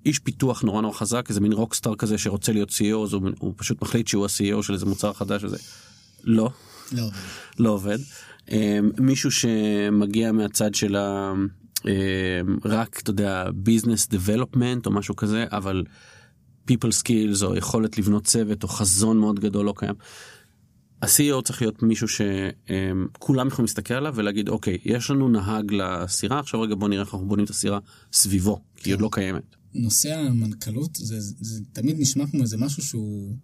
איש פיתוח נורא נורא חזק איזה מין רוקסטאר כזה שרוצה להיות CEO אז הוא, הוא פשוט מחליט שהוא ה-CEO של איזה מוצר חדש וזה לא לא עובד. לא עובד. אמ, מישהו שמגיע מהצד של ה... אמ, רק אתה יודע ביזנס דבלופמנט או משהו כזה אבל people skills או יכולת לבנות צוות או חזון מאוד גדול לא קיים. ה-CEO צריך להיות מישהו שכולם יכולים להסתכל עליו ולהגיד אוקיי יש לנו נהג לסירה עכשיו רגע בוא נראה איך אנחנו בונים את הסירה סביבו כי היא עוד לא קיימת. נושא המנכ"לות זה, זה תמיד נשמע כמו איזה משהו שהוא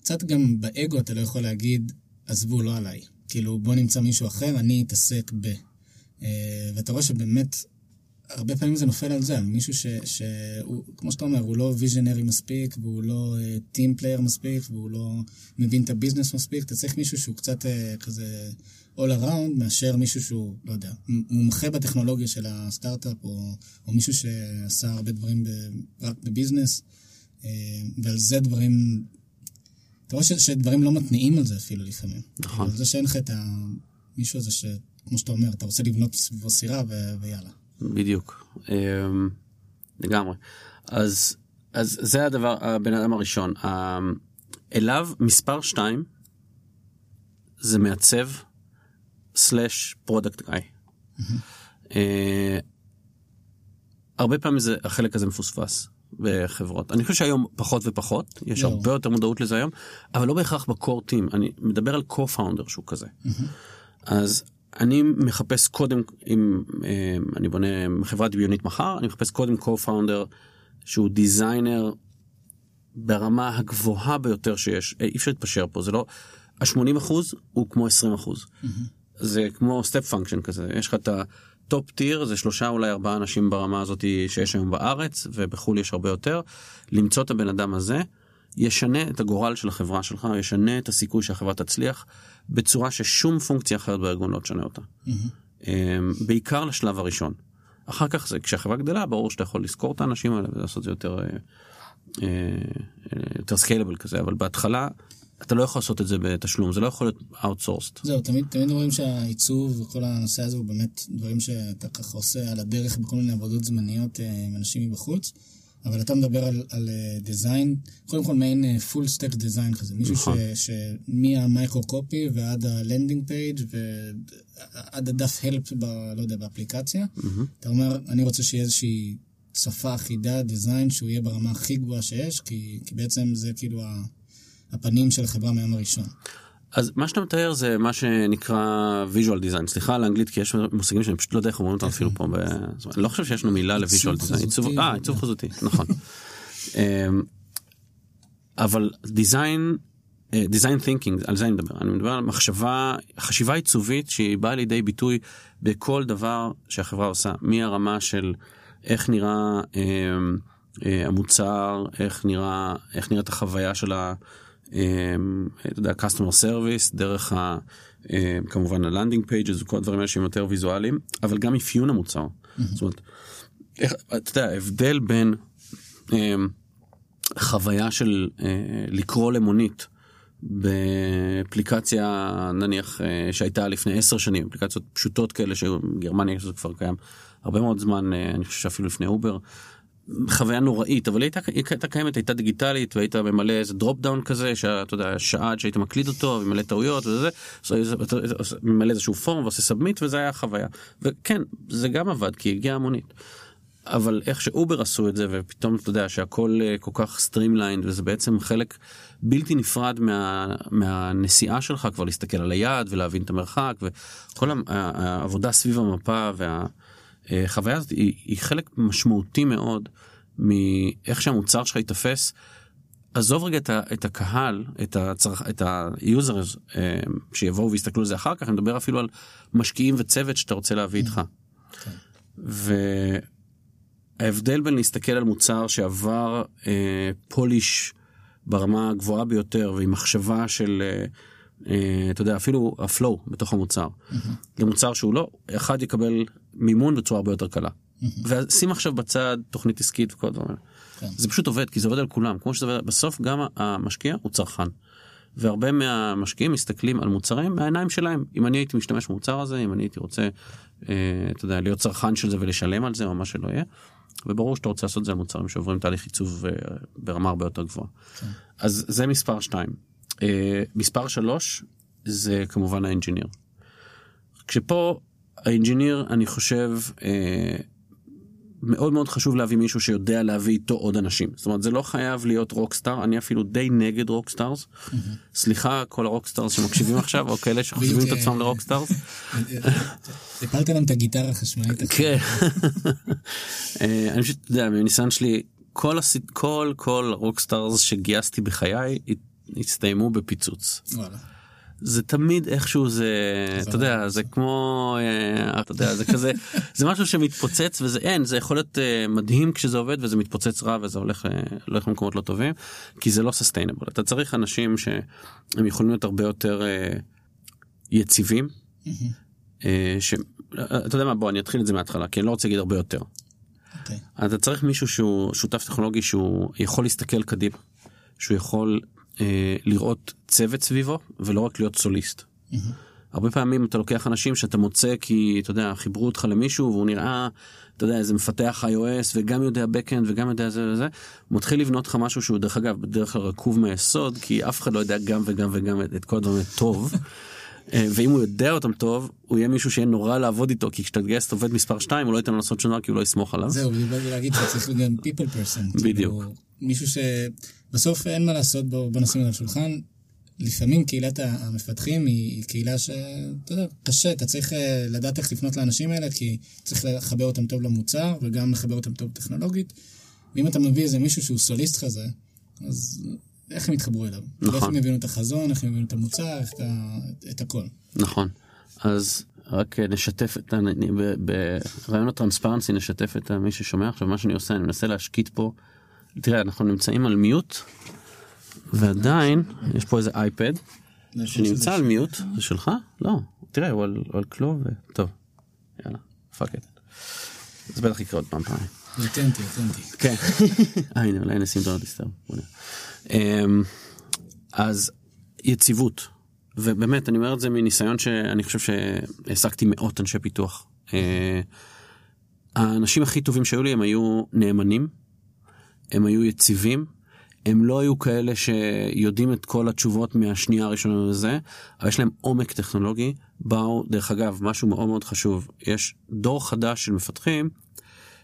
קצת גם באגו אתה לא יכול להגיד, עזבו, לא עליי. כאילו, בוא נמצא מישהו אחר, אני אתעסק ב... אה, ואתה רואה שבאמת, הרבה פעמים זה נופל על זה, על מישהו ש, שהוא, כמו שאתה אומר, הוא לא visionary מספיק, והוא לא team אה, player מספיק, והוא לא מבין את ה business מספיק, אתה צריך מישהו שהוא קצת uh, כזה all around, מאשר מישהו שהוא, לא יודע, מומחה בטכנולוגיה של הסטארט-אפ, או, או מישהו שעשה הרבה דברים ב, רק ב business, אה, ועל זה דברים, אתה רואה ש, שדברים לא מתניעים על זה אפילו לפעמים. נכון. על זה שאין לך את המישהו הזה ש... כמו שאתה אומר, אתה רוצה לבנות סביבו סירה ו... ויאללה. בדיוק, אמ, לגמרי. אז, אז זה הדבר, הבן אדם הראשון. אליו מספר 2 זה מעצב slash product guy. הרבה פעמים זה, החלק הזה מפוספס בחברות. אני חושב שהיום פחות ופחות, יש לא. הרבה יותר מודעות לזה היום, אבל לא בהכרח ב core team, אני מדבר על co-founder שהוא כזה. אז אני מחפש קודם, אם אה, אני בונה חברה דמיונית מחר, אני מחפש קודם co-founder שהוא designer ברמה הגבוהה ביותר שיש, אה, אי אפשר להתפשר פה, זה לא, ה-80 אחוז הוא כמו 20 אחוז. זה כמו step function כזה, יש לך את ה top tier, זה שלושה אולי ארבעה אנשים ברמה הזאת שיש היום בארץ, ובחו"ל יש הרבה יותר. למצוא את הבן אדם הזה, ישנה את הגורל של החברה שלך, ישנה את הסיכוי שהחברה תצליח, בצורה ששום פונקציה אחרת בארגון לא תשנה אותה. אמ, בעיקר לשלב הראשון. אחר כך זה, כשהחברה גדלה, ברור שאתה יכול לזכור את האנשים האלה ולעשות את זה יותר, אה, אה, יותר סקיילבל כזה, אבל בהתחלה אתה לא יכול לעשות את זה בתשלום, זה לא יכול להיות outsourced. זהו, תמיד, תמיד רואים שהעיצוב וכל הנושא הזה הוא באמת דברים שאתה ככה עושה על הדרך בכל מיני עבודות זמניות אה, עם אנשים מבחוץ, אבל אתה מדבר על, על design, קודם כל מעין full stack design כזה, מישהו נכון. שמה micro copy ועד ה landing page ועד הדף help, ב, לא יודע, באפליקציה, אתה אומר, אני רוצה שיהיה איזושהי שפה אחידה, design, שהוא יהיה ברמה הכי גבוהה שיש, כי, כי בעצם זה כאילו. הפנים של החברה מהיום הראשון. אז מה שאתה מתאר זה מה שנקרא visual design, סליחה על האנגלית כי יש מושגים שאני פשוט לא יודע איך אומרים אותם אפילו פה, ב... אני לא חושב שיש לנו מילה ל-visual design, עיצוב, אה, עיצוב חזותי, נכון. אמ, אבל design, אה, design thinking, על זה אני מדבר, אני מדבר על מחשבה, חשיבה עיצובית שהיא באה לידי ביטוי בכל דבר שהחברה עושה, מהרמה של איך נראה אמ, אה, המוצר, איך נראה, איך נראית החוויה של ה... אמ, אתה יודע, customer service, דרך ה... אה, כמובן ה landing pages וכל הדברים האלה שהם יותר ויזואליים, אבל גם אפיון המוצר. זאת אומרת, איך, אתה יודע, ההבדל בין אמ, חוויה של אה, לקרוא למונית באפליקציה נניח אה, שהייתה לפני עשר שנים, אפליקציות פשוטות כאלה שבגרמניה זה כבר קיים הרבה מאוד זמן, אני חושב שאפילו לפני אובר. חוויה נוראית אבל הייתה, הייתה קיימת הייתה דיגיטלית והיית ממלא איזה drop down כזה שאתה יודע שעה עד שהיית מקליד אותו ומלא טעויות וזה ממלא איזשהו פורם ועושה submit וזה היה חוויה וכן זה גם עבד כי הגיעה המונית. אבל איך ש Uber עשו את זה ופתאום אתה יודע שהכל אה, כל כך streamlined וזה בעצם חלק בלתי נפרד מה, מהנסיעה שלך כבר להסתכל על היעד ולהבין את המרחק וכל העבודה סביב המפה וה... החוויה הזאת היא, היא חלק משמעותי מאוד מאיך שהמוצר שלך ייתפס. עזוב רגע את, ה, את הקהל, את, הצרכ, את ה users שיבואו ויסתכלו על זה אחר כך, אני מדבר אפילו על משקיעים וצוות שאתה רוצה להביא איתך. וההבדל בין להסתכל על מוצר שעבר אה, polish ברמה הגבוהה ביותר ועם מחשבה של אה, אה, אתה יודע אפילו ה flow בתוך המוצר למוצר שהוא לא אחד יקבל מימון בצורה הרבה יותר קלה. ושים עכשיו בצד תוכנית עסקית וכל הדברים כן. זה פשוט עובד כי זה עובד על כולם כמו שזה עובד בסוף גם המשקיע הוא צרכן. והרבה מהמשקיעים מסתכלים על מוצרים מהעיניים שלהם אם אני הייתי משתמש במוצר הזה אם אני הייתי רוצה אה, אתה יודע להיות צרכן של זה ולשלם על זה או מה שלא יהיה. וברור שאתה רוצה לעשות את זה על מוצרים שעוברים תהליך עיצוב אה, ברמה הרבה יותר גבוהה. כן. אז זה מספר 2. אה, מספר 3 זה כמובן ה engineer. כשפה ה engineer אני חושב אה, מאוד מאוד חשוב להביא מישהו שיודע להביא איתו עוד אנשים זאת אומרת זה לא חייב להיות rockstar אני אפילו די נגד rockstars סליחה כל ה rockstars שמקשיבים עכשיו או כאלה שחושבים את עצמם ל rockstars. *laughs* הפלת להם את הגיטרה החשמלית. כן. *laughs* אה, אני פשוט, אתה יודע, מניסיון שלי, כל. כל, כל rockstars שגייסתי בחיי, הסתיימו בפיצוץ. וואלה. זה תמיד איכשהו זה אתה יודע זה כמו אה, אתה יודע זה כזה זה משהו שמתפוצץ וזה אין זה יכול להיות אה, מדהים כשזה עובד וזה מתפוצץ רע וזה הולך אה, הולך למקומות לא טובים כי זה לא סוסטיינבל אתה צריך אנשים שהם יכולים להיות הרבה יותר יציבים. ש... אתה יודע מה בוא אני אתחיל את זה מההתחלה כי אני לא רוצה להגיד הרבה יותר. אוקיי. אתה צריך מישהו שהוא שותף טכנולוגי שהוא יכול להסתכל קדימה, שהוא יכול אה, לראות צוות סביבו ולא רק להיות סוליסט. הרבה פעמים אתה לוקח אנשים שאתה מוצא כי אתה יודע חיברו אותך למישהו והוא נראה אתה יודע איזה מפתח iOS וגם יודע backend וגם יודע זה וזה מתחיל לבנות לך משהו שהוא דרך אגב בדרך כלל רקוב מהיסוד כי אף אחד לא יודע גם וגם וגם את, את כל הדברים טוב. *laughs* אה, ואם הוא יודע אותם טוב הוא יהיה מישהו שיהיה נורא לעבוד איתו כי כשאתה תגייס את עובד מספר 2 הוא לא ייתן לו לעשות שום דבר כי הוא לא יסמוך עליו. זהו, אני באתי להגיד שצריך להיות גם people person. בדיוק. כאילו, מישהו שבסוף אין מה לעשות בו, בוא נשים על השולחן. לפעמים קהילת המפתחים היא היא קהילה שאתה יודע, קשה, אתה צריך אה, לדעת איך לפנות לאנשים האלה, כי צריך לחבר אותם טוב למוצר, וגם לחבר אותם טוב טכנולוגית. ואם אתה מביא איזה מישהו שהוא סוליסט כזה, אז איך הם יתחברו אליו? נכון. איך הם יבינו את החזון, איך הם יבינו את המוצר, איך את, ה- את הכל. נכון. אז רק נשתף את ה... ברעיון הטרנספרנסי נשתף את מי ששומע עכשיו מה שאני עושה אני מנסה להשקיט פה. תראה אנחנו נמצאים על מיוט ועדיין יש פה איזה אייפד שנמצא על מיוט זה שלך לא תראה הוא על, כלום. טוב יאללה פאק את. זה בטח יקרה עוד פעם פעמיים. אותנטי, אותנטי. כן. *laughs* אה, הנה, אולי נשים נראה. אמ, אז יציבות, ובאמת אני אומר את זה מניסיון שאני חושב שהעסקתי מאות אנשי פיתוח. אה, האנשים הכי טובים שהיו לי הם היו נאמנים, הם היו יציבים, הם לא היו כאלה שיודעים את כל התשובות מהשנייה הראשונה לזה, אבל יש להם עומק טכנולוגי. באו, דרך אגב, משהו מאוד מאוד חשוב, יש דור חדש של מפתחים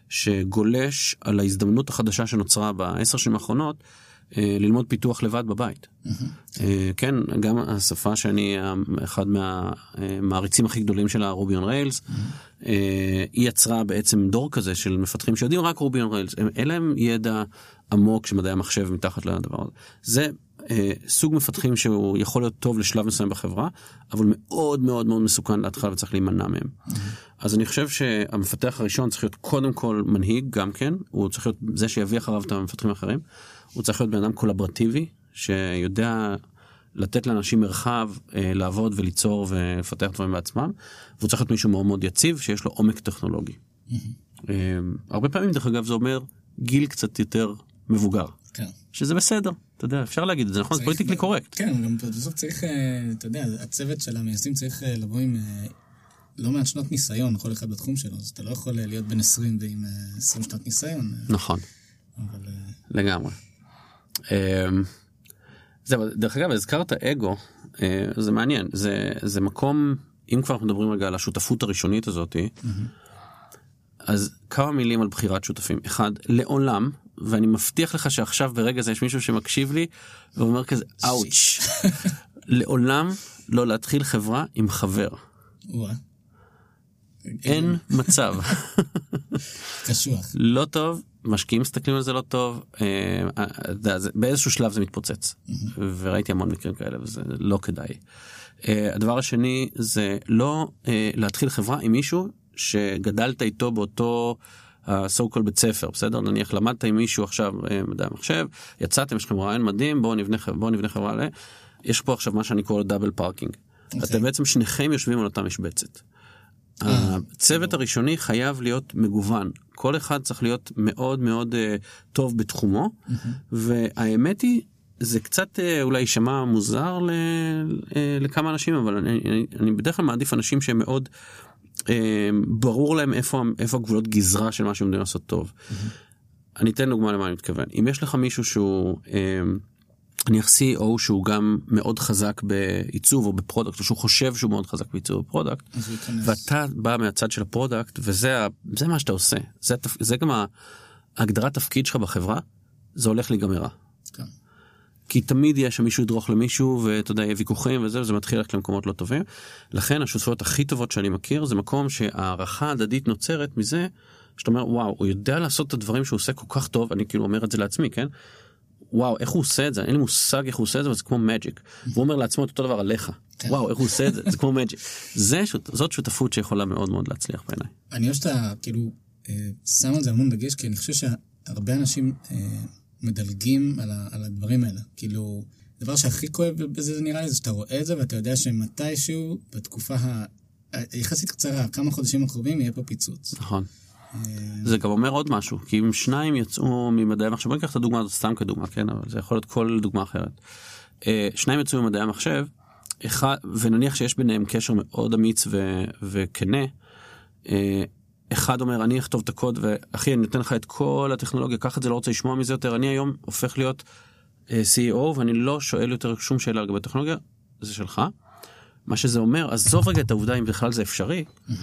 שגולש על ההזדמנות החדשה שנוצרה בעשר שנים האחרונות ללמוד פיתוח לבד בבית. אה, כן, גם השפה שאני אה, אחד מהמעריצים הכי גדולים שלה, רובי און ריילס, אה, היא יצרה בעצם דור כזה של מפתחים שיודעים רק רובי און ריילס, אין להם ידע עמוק של מדעי המחשב מתחת לדבר הזה. זה אה, סוג מפתחים שהוא יכול להיות טוב לשלב מסוים בחברה, אבל מאוד מאוד מאוד מסוכן להתחלה וצריך להימנע מהם. אז אני חושב שהמפתח הראשון צריך להיות קודם כל מנהיג גם כן, הוא צריך להיות זה שיביא אחריו את המפתחים האחרים, הוא צריך להיות בן אדם קולברטיבי, שיודע לתת לאנשים מרחב אה, לעבוד וליצור ולפתח דברים בעצמם, והוא צריך להיות מישהו מאוד מאוד יציב, שיש לו עומק טכנולוגי. אה, הרבה פעמים דרך אגב זה אומר גיל קצת יותר מבוגר, כן. שזה בסדר, אתה יודע, אפשר להגיד את זה, נכון? זה פוליטיקלי קורקט. כן, גם בסוף צריך, אה, אתה יודע, הצוות של המייסדים צריך אה, לבוא עם אה, לא מעט שנות ניסיון, כל אחד בתחום שלו, אז אתה לא יכול להיות בן 20 ועם אה, 20 שנות ניסיון, נכון. אבל לגמרי. אמ, זהו, דרך אגב, הזכרת אגו, אה, זה מעניין, זה, זה מקום, אם כבר אנחנו מדברים רגע על השותפות הראשונית הזאתי, אז כמה מילים על בחירת שותפים. אחד, לעולם, ואני מבטיח לך שעכשיו ברגע זה יש מישהו שמקשיב לי ואומר כזה, אאוץ', *laughs* לעולם לא להתחיל חברה עם חבר. וואה, אין מצב. *laughs* קשוח. לא טוב, משקיעים מסתכלים על זה לא טוב, אה, אה, באיזשהו שלב זה מתפוצץ. וראיתי המון מקרים כאלה וזה לא כדאי. אה, הדבר השני זה לא להתחיל חברה עם מישהו שגדלת איתו באותו ה-so called בית ספר, בסדר? נניח למדת עם מישהו עכשיו מדעי המחשב, יצאתם, יש לכם רעיון מדהים, בואו נבנה, בואו נבנה חברה. ל- יש פה עכשיו מה שאני קורא double parking. אתם בעצם שניכם יושבים על אותה משבצת. הצוות הראשוני חייב להיות מגוון כל אחד צריך להיות מאוד מאוד אה, טוב בתחומו והאמת היא זה קצת אה, אולי יישמע מוזר ל, אה, לכמה אנשים אבל אני, אני, אני בדרך כלל מעדיף אנשים שהם מאוד אה, ברור להם איפה איפה הגבולות גזרה של מה שהם יודעים לעשות טוב. אני אתן דוגמה למה אני מתכוון אם יש לך מישהו שהוא. אה, נניח CEO שהוא גם מאוד חזק בעיצוב או ב product או שהוא חושב שהוא מאוד חזק בעיצוב או ב product. ואתה בא מהצד של ה product וזה זה מה שאתה עושה זה. זה גם ה- ההגדרת תפקיד שלך בחברה זה הולך להיגמר. כן. כי תמיד יש שם מישהו ידרוך למישהו ואתה יודע יהיה ויכוחים וזה וזה מתחיל ללכת למקומות לא טובים. לכן השותפויות הכי טובות שאני מכיר זה מקום שהערכה הדדית נוצרת מזה שאתה אומר וואו הוא יודע לעשות את הדברים שהוא עושה כל כך טוב אני כאילו אומר את זה לעצמי כן. וואו איך הוא עושה את זה אין לי מושג איך הוא עושה את זה אבל זה כמו מג'יק. והוא אומר לעצמו את אותו דבר עליך כן. וואו איך הוא עושה את זה זה כמו מג'יק. זאת שותפות שיכולה מאוד מאוד להצליח בעיניי. אני אוהב שאתה כאילו אה, שם על זה המון דגש, כי אני חושב שהרבה אנשים אה, מדלגים על, ה, על הדברים האלה. כאילו, הדבר שהכי כואב בזה זה נראה לי, זה שאתה רואה את זה ואתה יודע שמתישהו, בתקופה היחסית קצרה, כמה חודשים הקרובים, יהיה פה פיצוץ. נכון. אה, זה גם אומר עוד משהו כי אם שניים יצאו ממדעי המחשב בוא ניקח את הדוגמה הזאת סתם כדוגמה כן אבל זה יכול להיות כל דוגמה אחרת. אה, שניים יצאו ממדעי המחשב אחד ונניח שיש ביניהם קשר מאוד אמיץ ו, וכנה. אה, אחד אומר אני אכתוב את הקוד ואחי אני נותן לך את כל הטכנולוגיה קח את זה לא רוצה לשמוע מזה יותר אני היום הופך להיות CEO ואני לא שואל יותר שום שאלה לגבי טכנולוגיה זה שלך. מה שזה אומר עזוב רגע את העובדה אם בכלל זה אפשרי. אמ,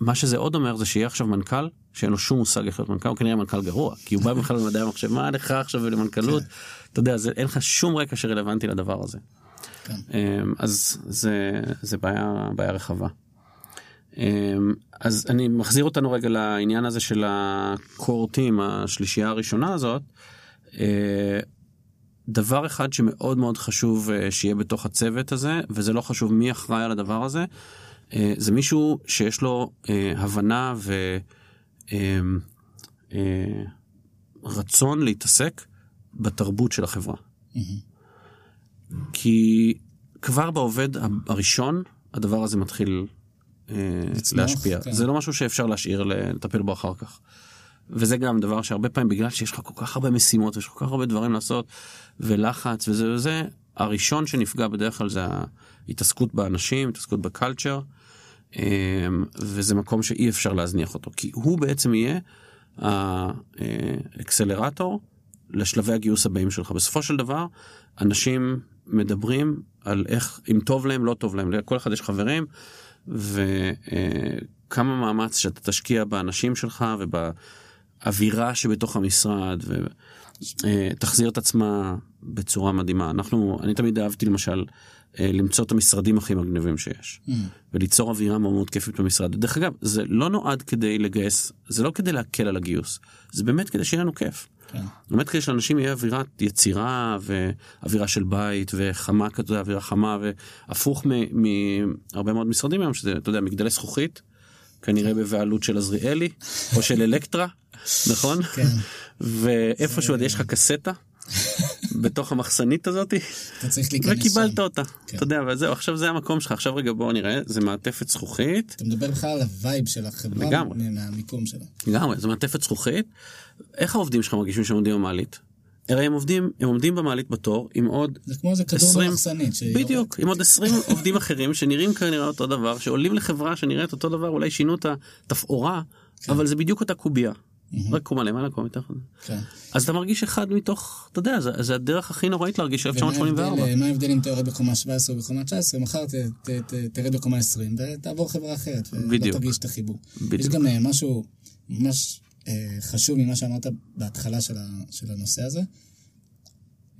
מה שזה עוד אומר זה שיהיה עכשיו מנכ"ל שאין לו שום מושג איך להיות מנכ"ל הוא כנראה מנכ"ל גרוע כי הוא בא בכלל למדעי המחשב מה לך עכשיו למנכ"לות אתה יודע זה אין לך שום רקע שרלוונטי לדבר הזה. כן. אמ, אז זה זה בעיה בעיה רחבה. אמ, אז אני מחזיר אותנו רגע לעניין הזה של team השלישייה הראשונה הזאת. אה, דבר אחד שמאוד מאוד חשוב אה, שיהיה בתוך הצוות הזה וזה לא חשוב מי אחראי על הדבר הזה זה מישהו שיש לו אה, הבנה ורצון להתעסק בתרבות של החברה. כי כבר בעובד הראשון הדבר הזה מתחיל אה, לצמוח, להשפיע. כן. זה לא משהו שאפשר להשאיר לטפל בו אחר כך. וזה גם דבר שהרבה פעמים בגלל שיש לך כל כך הרבה משימות ויש כל כך הרבה דברים לעשות ולחץ וזה וזה הראשון שנפגע בדרך כלל זה ההתעסקות באנשים התעסקות בקלצ'ר וזה מקום שאי אפשר להזניח אותו כי הוא בעצם יהיה האקסלרטור לשלבי הגיוס הבאים שלך. בסופו של דבר אנשים מדברים על איך אם טוב להם לא טוב להם. לכל אחד יש חברים וכמה מאמץ שאתה תשקיע באנשים שלך ובאווירה שבתוך המשרד ותחזיר את עצמה בצורה מדהימה. אנחנו, אני תמיד אהבתי למשל אה, למצוא את המשרדים הכי מגניבים שיש וליצור אווירה מאוד מאוד כיפית במשרד. דרך אגב, זה לא נועד כדי לגייס, זה לא כדי להקל על הגיוס, זה באמת כדי שיהיה לנו כיף. כן. באמת כדי שלאנשים יהיה אווירת יצירה ואווירה של בית וחמה כזאת, אווירה חמה והפוך מהרבה מאוד משרדים היום שזה, אתה יודע, מגדלי זכוכית, כנראה בבעלות של עזריאלי או של אלקטרה, נכון? כן. ואיפשהו עוד יש לך קסטה *laughs* בתוך המחסנית הזאתי וקיבלת שם. אותה, כן. אתה יודע, וזהו, עכשיו זה המקום שלך, עכשיו רגע בואו נראה, זה מעטפת זכוכית. אתה מדבר בכלל על ה vibe של החברה, לגמרי. מהמיקום שלה. לגמרי, זו מעטפת זכוכית. איך העובדים שלך מרגישים שהם עומדים במעלית? הרי הם עובדים, הם עומדים במעלית בתור עם עוד זה כמו איזה כדור 20 במחסנית. שיורד. בדיוק, עם עוד 20 *laughs* עובדים אחרים שנראים כנראה אותו דבר, שעולים לחברה שנראית אותו דבר, אולי שינו את התפאורה, אבל זה בדיוק אותה קובייה. רק קומה למעלה, קומה מתחת. כן. אז אתה מרגיש אחד מתוך, אתה יודע, זה, זה הדרך הכי נוראית להרגיש ומה 1984. ההבדל- מה ההבדל אם יורד בקומה 17 או בקומה 19, מחר ת- ת- ת- תרד בקומה 20 ותעבור חברה אחרת. בדיוק. ולא תרגיש את החיבור. בדיוק. יש גם אה, משהו ממש אה, חשוב ממה שאמרת בהתחלה של ה- של הנושא הזה.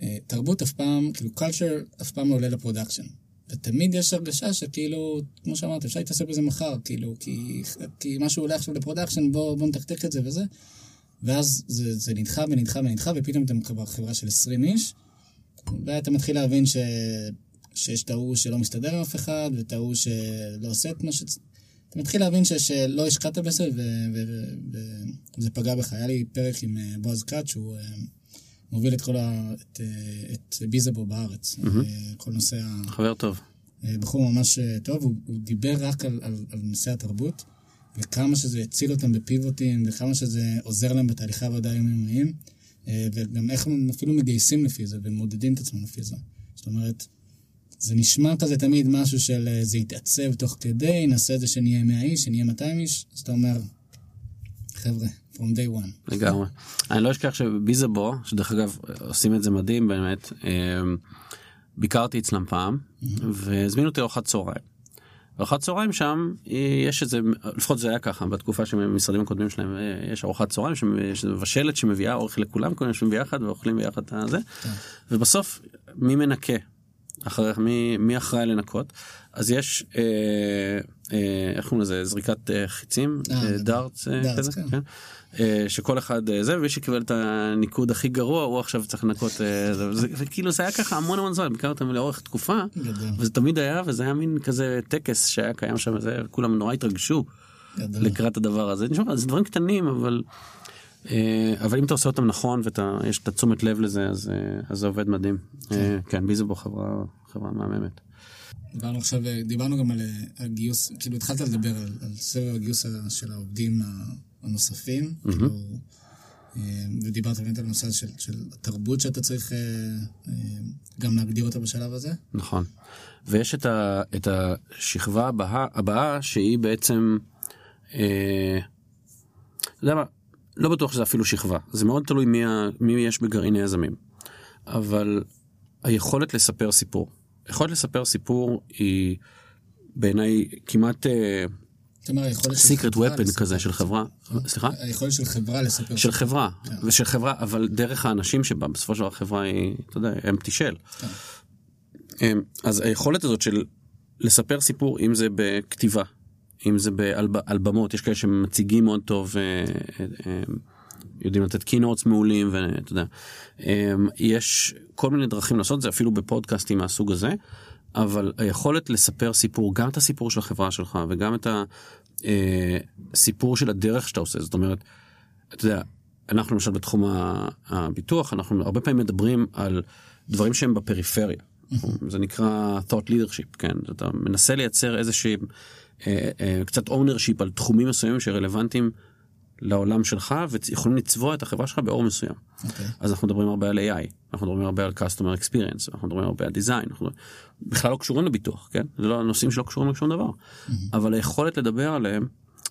אה, תרבות אף פעם, כאילו culture אף פעם לא עולה ל production. ותמיד יש הרגשה שכאילו, כמו שאמרת, אפשר להתעסק בזה מחר, כאילו, כי, כי משהו עולה עכשיו ל production, בוא, בוא נתקתק את זה וזה. ואז זה, זה נדחה ונדחה ונדחה, ופתאום אתם כבר חברה של 20 איש, ואתה מתחיל להבין ש... שיש את ההוא שלא מסתדר עם אף אחד, ואת ההוא שלא עושה את מה ש... אתה מתחיל להבין ש... שלא השקעת בזה, וזה פגע בך. היה לי פרק עם אה, בועז כץ, שהוא אה, מוביל את כל ה... את, אה, את ביזבו בארץ. אה, כל נושא ה... חבר טוב. אה, בחור ממש טוב, הוא, הוא דיבר רק על, על, על נושא התרבות, וכמה שזה הציל אותם בפיבוטים, וכמה שזה עוזר להם בתהליכי עבודה יומיומיים, וגם איך הם אפילו מגייסים לפי זה, ומודדים את עצמם לפי זה. זאת אומרת, זה נשמע כזה תמיד משהו של זה יתעצב תוך כדי, נעשה את זה שנהיה 100 איש, שנהיה 200 איש, אז אתה אומר, חבר'ה, from day one. לגמרי. אני לא אשכח שביזבו, שדרך אגב עושים את זה מדהים באמת, אמ, ביקרתי אצלם פעם והזמינו אותי לארוחת צהריים. ארוחת צהריים שם אה, יש איזה, לפחות זה היה ככה בתקופה שהמשרדים הקודמים שלהם אה, יש ארוחת צהריים שיש איזה מבשלת שמביאה אוכל לכולם, כולם יושבים ביחד ואוכלים ביחד את הזה, ובסוף מי מנקה? אחרי, מי, מי אחראי לנקות? אז יש אה, אה, איך קוראים לזה זריקת אה, חיצים אה, אה, גדול. דארטס אה, כזה, כן. כן? אה, שכל אחד אה, זה ומי שקיבל את הניקוד הכי גרוע הוא עכשיו צריך לנקות אה, זה- זה- וכאילו זה היה ככה המון המון זמן בעיקר אותם לאורך תקופה גדול. וזה תמיד היה וזה היה מין כזה טקס שהיה קיים שם זה כולם נורא התרגשו גדול. לקראת הדבר הזה נשמע זה דברים קטנים אבל אבל אם אתה עושה אותם נכון ויש את התשומת לב לזה אז אז זה עובד מדהים אה, כן ביזבו חברה חברה מהממת. דיברנו עכשיו, דיברנו גם על הגיוס, כאילו התחלת לדבר על, על סבב הגיוס של העובדים ה- הנוספים, כאילו, אה, ודיברת באמת על הנושא של, של התרבות שאתה צריך אה, אה, גם להגדיר אותה בשלב הזה. נכון. ויש את, ה, את השכבה הבאה, הבאה שהיא בעצם, אה, אתה יודע מה, לא בטוח שזה אפילו שכבה, זה מאוד תלוי מי, ה, מי יש בגרעיני יזמים. אבל היכולת לספר סיפור, היכולת לספר סיפור היא בעיניי כמעט אה, אומרת, היכולת של סיקרט חברה ופן לספר כזה של חברה, סליחה? היכולת של חברה לספר. של חברה, כן. ושל חברה, אבל דרך האנשים שבה, בסופו של דבר החברה היא, אתה יודע, empty shell. כן. אמ, אז היכולת הזאת של לספר סיפור, אם זה בכתיבה, אם זה על במות, יש כאלה שמציגים מאוד טוב, אה, אה, אה, יודעים לתת קינורטס מעולים, ואתה יודע, אמ, יש כל מיני דרכים לעשות את זה, אפילו בפודקאסטים מהסוג הזה, אבל היכולת לספר סיפור, גם את הסיפור של החברה שלך וגם את הסיפור של הדרך שאתה עושה, זאת אומרת, אתה יודע, אנחנו למשל בתחום הביטוח, אנחנו הרבה פעמים מדברים על דברים שהם בפריפריה. זה נקרא thought leadership, כן? אתה מנסה לייצר איזושהי, אה, אה, קצת ownership על תחומים מסוימים שרלוונטיים לעולם שלך ויכולים לצבוע את החברה שלך באור מסוים. אוקיי. אז אנחנו מדברים הרבה על AI, אנחנו מדברים הרבה על customer experience, אנחנו מדברים הרבה על design, אנחנו בכלל לא קשורים לביטוח, כן? זה לא נושאים שלא קשורים לשום דבר. אבל היכולת לדבר עליהם,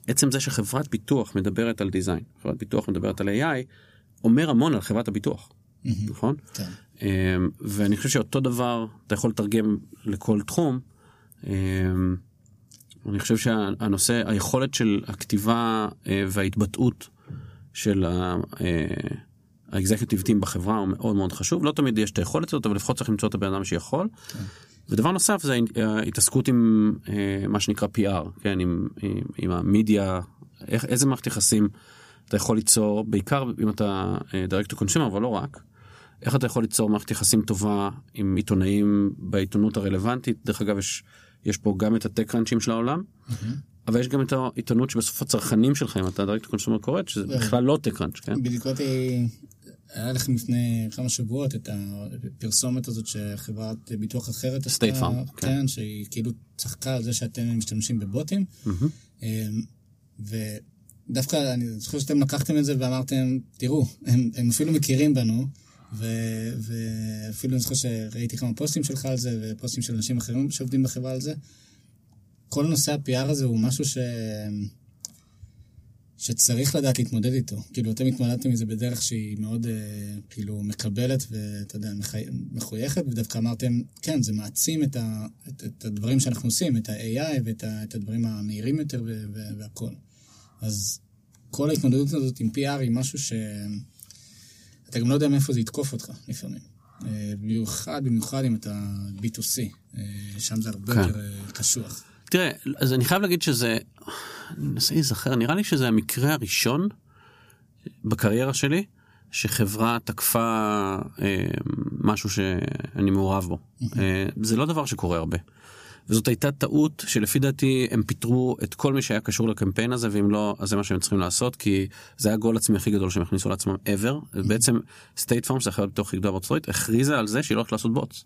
עצם זה שחברת ביטוח מדברת על design, חברת ביטוח מדברת על AI, אומר המון על חברת הביטוח, נכון? כן. אמ, ואני חושב שאותו דבר אתה יכול לתרגם לכל תחום. אני חושב שהנושא, היכולת של הכתיבה אה, וההתבטאות של האקזקיוטיב טים בחברה הוא מאוד מאוד חשוב. לא תמיד יש את היכולת הזאת, אבל לפחות צריך למצוא את הבן אדם שיכול. ודבר נוסף זה ההתעסקות עם אה, מה שנקרא PR, כן, עם, עם, עם המדיה, איך, איזה מערכת יחסים אתה יכול ליצור, בעיקר אם אתה direct to consumer, אבל לא רק. איך אתה יכול ליצור מערכת יחסים טובה עם עיתונאים בעיתונות הרלוונטית. דרך אגב, יש, יש פה גם את ה TechCrunch ים של העולם, אבל יש גם את העיתונות שבסוף הצרכנים שלך, אם אתה direct to consumer קורט, שזה בכלל לא TechCrunch, כן? בדיוק היה לכם לפני כמה שבועות את הפרסומת הזאת שחברת ביטוח אחרת עשתה, State Farm, כן. כן, שהיא כאילו צחקה על זה שאתם משתמשים בבוטים. אמ, ודווקא אני זוכר שאתם לקחתם את זה ואמרתם, תראו, הם, הם אפילו מכירים בנו, ואפילו אני זוכר שראיתי כמה פוסטים שלך על זה, ופוסטים של אנשים אחרים שעובדים בחברה על זה. כל נושא ה-PR הזה הוא משהו ש... שצריך לדעת להתמודד איתו. כאילו, אתם התמודדתם מזה בדרך שהיא מאוד, אה, כאילו, מקבלת ואתה יודע, מחי... מחויכת, ודווקא אמרתם, כן, זה מעצים את, ה... את, את הדברים שאנחנו עושים, את ה-AI ואת ה... את הדברים המהירים יותר. ו... והכול. אז כל ההתמודדות הזאת עם PR היא משהו ש... אתה גם לא יודע מאיפה זה יתקוף אותך לפעמים. אה, במיוחד, במיוחד אם אתה B2C, אה, שם זה הרבה כן. יותר אה, קשוח. תראה, אז אני חייב להגיד שזה, אני מנסה להיזכר, נראה לי שזה המקרה הראשון בקריירה שלי, שחברה תקפה אה, משהו שאני מעורב בו. אה, זה לא דבר שקורה הרבה. וזאת הייתה טעות שלפי דעתי הם פיטרו את כל מי שהיה קשור לקמפיין הזה ואם לא אז זה מה שהם צריכים לעשות כי זה היה גול עצמי הכי גדול שהם הכניסו לעצמם ever בעצם State Farm שזה החברה הכי גדולה בארצות הכריזה על זה שהיא לא הולכת לעשות bots.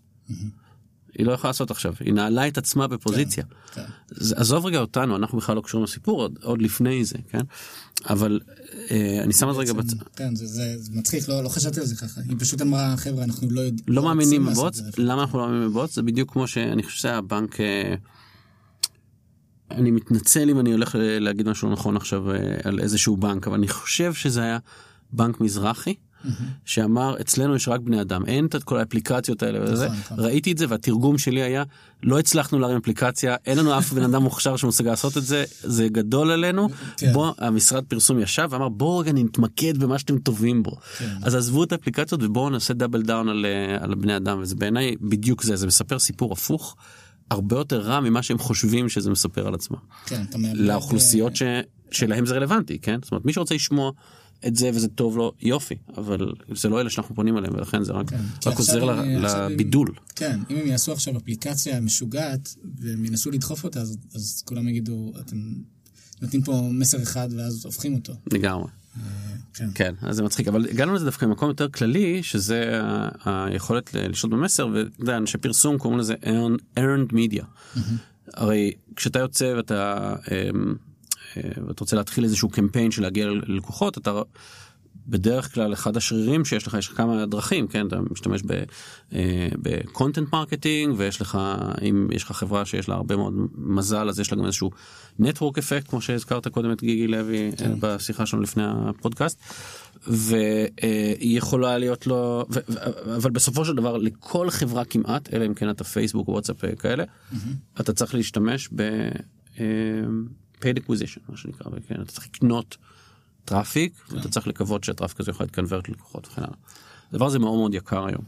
היא לא יכולה לעשות עכשיו היא נעלה את עצמה בפוזיציה. כן. זה- עזוב רגע אותנו אנחנו בכלל לא קשורים לסיפור עוד, עוד לפני זה כן אבל אה, אני שם את זה רגע בצד. כן, זה, זה, זה מצחיק, לא, לא חשבתי על זה ככה. היא פשוט אמרה, חבר'ה, אנחנו לא יודעים... לא מאמינים לעשות את זה." למה אנחנו לא מאמינים בבוטס? זה בדיוק כמו שאני חושב שזה הבנק, אה, אני מתנצל אם אני הולך להגיד משהו נכון עכשיו אה, על איזשהו בנק, אבל אני חושב שזה היה בנק מזרחי. שאמר אצלנו יש רק בני אדם אין את כל האפליקציות האלה וזה נכון. ראיתי את זה והתרגום שלי היה לא הצלחנו להרים אפליקציה אין לנו אף בן אדם מוכשר שמסוגל לעשות את זה זה גדול עלינו כן. בוא המשרד פרסום ישב ואמר בואו רגע נתמקד במה שאתם טובים בו כן. אז עזבו את האפליקציות ובואו נעשה double down על, אה, על בני אדם וזה בעיניי בדיוק זה זה מספר סיפור הפוך הרבה יותר רע ממה שהם חושבים שזה מספר על עצמם. כן. לאוכלוסיות ש... שלהם זה רלוונטי, כן? זאת אומרת, מי שרוצה לשמוע את זה וזה טוב לו, יופי, אבל זה לא אלה שאנחנו פונים עליהם, ולכן זה רק, כן. רק עוזר הם- ל- עכשיו הם- לבידול. כן, אם הם יעשו עכשיו אפליקציה משוגעת, והם ינסו לדחוף אותה, אז, אז כולם יגידו, אתם נותנים פה מסר אחד ואז הופכים אותו. לגמרי. כן. כן, אז זה מצחיק, אבל הגענו לזה דווקא ממקום יותר כללי, שזה היכולת לשלוט במסר, ואתה יודע, אנשי פרסום קוראים לזה earned- media. הרי כשאתה יוצא ואתה, אמ, אה, ואתה רוצה להתחיל איזשהו קמפיין של להגיע ללקוחות, אתה בדרך כלל אחד השרירים שיש לך, יש לך כמה דרכים, כן, אתה משתמש ב content marketing, ויש לך, אם יש לך חברה שיש לה הרבה מאוד מזל, אז יש לה גם איזשהו network effect, כמו שהזכרת קודם את גיגי לוי כן. אה, בשיחה שלנו לפני הפודקאסט, והיא יכולה להיות לו, ו- אבל בסופו של דבר לכל חברה כמעט, אלא אם כן אתה פייסבוק, וואטסאפ אה, כאלה, אתה צריך להשתמש ב... אה, paid acquisition, מה שנקרא, כן, אתה צריך לקנות traffic, ואתה צריך לקוות שה traffic הזה יכול להתקנוורט ללקוחות וכן הלאה. הדבר הזה מאוד מאוד יקר היום.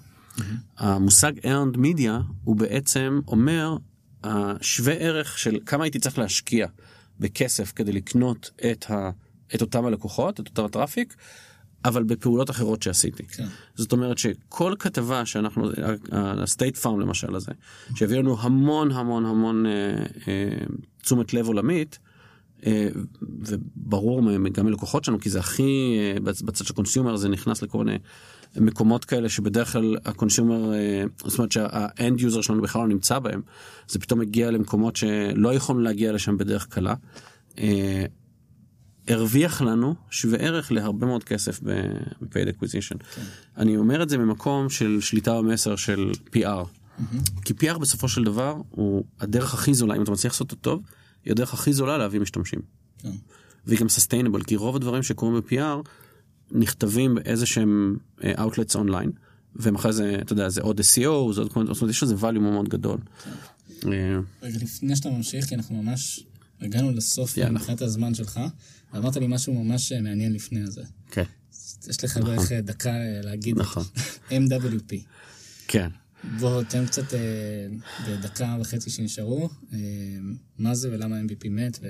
המושג earned media הוא בעצם אומר השווה ערך של כמה הייתי צריך להשקיע בכסף כדי לקנות את, ה, את אותם הלקוחות, את אותם הטראפיק, אבל בפעולות אחרות שעשיתי. כן. זאת אומרת שכל כתבה שאנחנו, הסטייט פארם למשל הזה, שהביא לנו המון המון המון אה, אה, תשומת לב עולמית, אה, וברור מ- גם מלקוחות שלנו, כי זה הכי, אה, בצ- בצד של consumer זה נכנס לכל מיני מקומות כאלה שבדרך כלל ה consumer, אה, זאת אומרת שה end user שלנו בכלל לא נמצא בהם, זה פתאום מגיע למקומות שלא יכולנו להגיע לשם בדרך קלה. אה, הרוויח לנו שווה ערך להרבה מאוד כסף ב-paid acquisition. אני אומר את זה ממקום של שליטה במסר של PR. כי PR בסופו של דבר הוא הדרך הכי זולה, אם אתה מצליח לעשות אותו טוב, היא הדרך הכי זולה להביא משתמשים. כן. והיא גם sustainable, כי רוב הדברים שקורים ב-PR נכתבים באיזה שהם אה, outlets אונליין, ואחרי זה, אתה יודע, זה עוד SEO, זה עוד כל מיני, זאת אומרת, יש לזה value מאוד גדול. אה, רגע, לפני שאתה ממשיך, כי אנחנו ממש הגענו לסוף. מבחינת הזמן שלך, ואמרת לי משהו ממש אה, מעניין לפני הזה. כן, יש לך בערך אה, דקה להגיד. נכון. *laughs* MWP. כן. בוא תן קצת אה, בדקה וחצי שנשארו, אה, מה זה ולמה MVP מת, ו...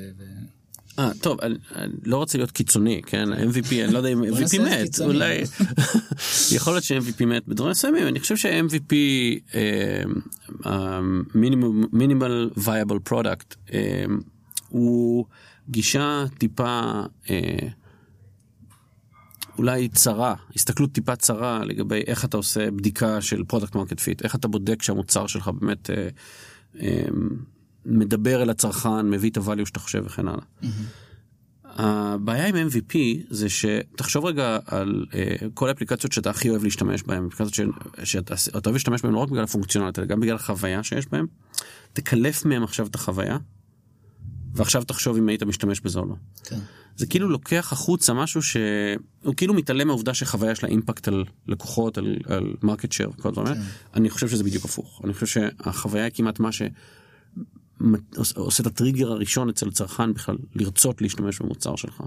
אה, טוב, אני, אני לא רוצה להיות קיצוני, כן? MVP, אני לא יודע אם *laughs* MVP מת. אולי... *laughs* יכול להיות ש-MVP מת בדברים מסוימים, אני חושב ש-MVP, minimal viable product, הוא גישה טיפה, אה, אולי צרה, הסתכלות טיפה צרה לגבי איך אתה עושה בדיקה של product market fit, איך אתה בודק שהמוצר שלך באמת אה, אה, מדבר אל הצרכן, מביא את ה value שאתה חושב וכן הלאה. הבעיה עם MVP זה שתחשוב רגע על אה, כל האפליקציות שאתה הכי אוהב להשתמש בהן, אפליקציות ש- שאתה אתה אוהב להשתמש בהן לא רק בגלל הפונקציונליות, אלא גם בגלל החוויה שיש בהן, תקלף מהם עכשיו את החוויה, ועכשיו תחשוב אם היית משתמש בזה או לא. כן. זה כאילו לוקח החוצה משהו שהוא כאילו מתעלם מהעובדה שחוויה יש לה impact על לקוחות, על, על market share וכל הדברים האלה. אני חושב שזה בדיוק הפוך. אני חושב שהחוויה היא כמעט מה שעושה את הטריגר הראשון אצל צרכן בכלל לרצות להשתמש במוצר שלך.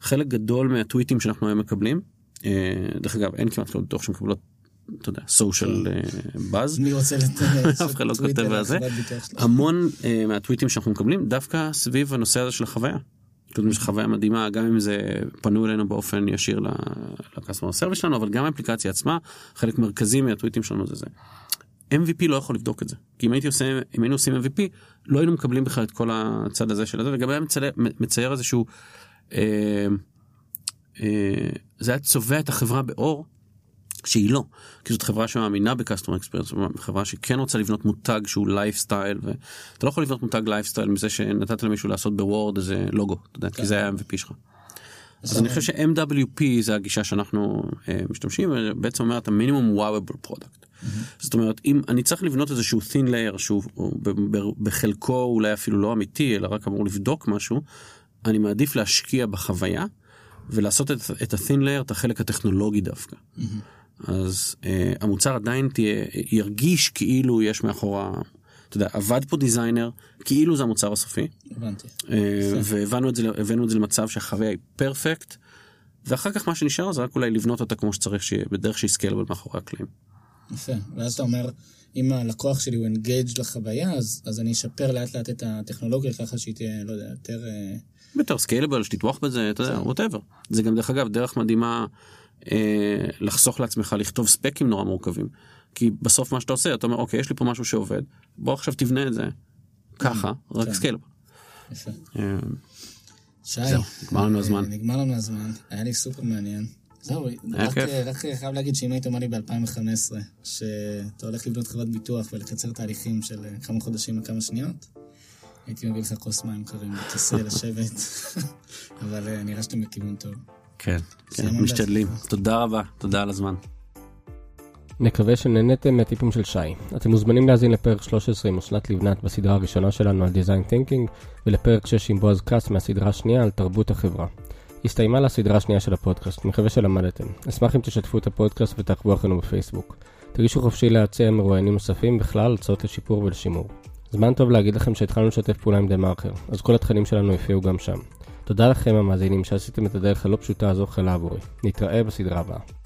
חלק גדול מהטוויטים שאנחנו היום מקבלים, אה, דרך אגב אין כמעט כאלה בטוח שמקבלות, אתה יודע, סושיאל באז. מי רוצה לתת... *laughs* אף אחד לא כותב על זה. המון uh, מהטוויטים שאנחנו מקבלים דווקא סביב הנושא הזה של החוויה. כאילו זו חוויה מדהימה גם אם זה פנו אלינו באופן ישיר ל customer service שלנו אבל גם האפליקציה עצמה חלק מרכזי מהטוויטים שלנו זה זה. MVP לא יכול לבדוק את זה כי אם עושה אם היינו עושים MVP לא היינו מקבלים בכלל את כל הצד הזה של זה וגם היה מצייר, מצייר איזשהו אה, אה, זה היה צובע את החברה באור שהיא לא, כי זאת חברה שמאמינה ב customer experience, חברה שכן רוצה לבנות מותג שהוא לייפסטייל, ואתה לא יכול לבנות מותג לייפסטייל מזה שנתת למישהו לעשות בוורד איזה לוגו, אתה יודע, כי זה היה ה-MVP שלך. אז אני חושב ש-MWP זה הגישה שאנחנו אה, משתמשים, ובעצם אומרת ה minimum wowable product. זאת אומרת, אם אני צריך לבנות איזשהו thin layer שהוא בחלקו אולי אפילו לא אמיתי, אלא רק אמור לבדוק משהו, אני מעדיף להשקיע בחוויה ולעשות את, את ה-thin layer, את החלק הטכנולוגי דווקא. אז אה, המוצר עדיין תהיה, ירגיש כאילו יש מאחורה, אתה יודע, עבד פה designer, כאילו זה המוצר הסופי, הבנתי. אה, והבאנו את זה, את זה למצב שהחוויה היא perfect, ואחר כך מה שנשאר זה רק אולי לבנות אותה כמו שצריך, שיהיה בדרך שהיא scalable מאחורי הקלעים. יפה. ואז אתה אומר, אם הלקוח שלי הוא engaged לחוויה, אז, אז אני אשפר לאט לאט את הטכנולוגיה ככה שהיא תהיה, לא יודע, יותר... אה, יותר scalable, שתתמוך בזה, אתה יודע, whatever. זה גם דרך אגב דרך מדהימה אה, לחסוך לעצמך לכתוב ספקים נורא מורכבים. כי בסוף מה שאתה עושה, אתה אומר, אוקיי, יש לי פה משהו שעובד, בוא עכשיו תבנה את זה ככה, רק כן. סקיילבל. יפה. אה, שי, נגמר לנו אה, הזמן. נגמר לנו הזמן, היה לי סופר מעניין. זהו, רק, כיף. רק חייב להגיד שאם היית אומר לי ב-2015, שאתה הולך לבנות חברת ביטוח ולקצר תהליכים של אה, כמה חודשים לכמה שניות, הייתי מביא לך כוס מים קרים *laughs* בכיסא לשבת, *laughs* אבל אה, נראה שאתם בכיוון טוב. כן, כן, משתדלים. תודה רבה, תודה על הזמן. נקווה שנהניתם מהטיפים של שי. אתם מוזמנים להאזין לפרק 13 עם אסנת לבנת בסדרה הראשונה שלנו על Design Thinking, ולפרק 6 עם בועז כץ מהסדרה השנייה על תרבות החברה. הסתיימה לה הסדרה השנייה של הפודקאסט, מקווה שלמדתם. אשמח אם תשתפו את הפודקאסט ותעקבו אחרינו בפייסבוק. תרגישו חופשי להציע מרואיינים נוספים, בכלל הצעות לשיפור ולשימור. זמן טוב להגיד לכם שהתחלנו לשתף פעולה עם דה מרקר, אז כל התכנים שלנו יופיעו גם שם. תודה לכם המאזינים שעשיתם את הדרך הלא פשוטה הזו חלה עבורי. נתראה בסדרה הבאה.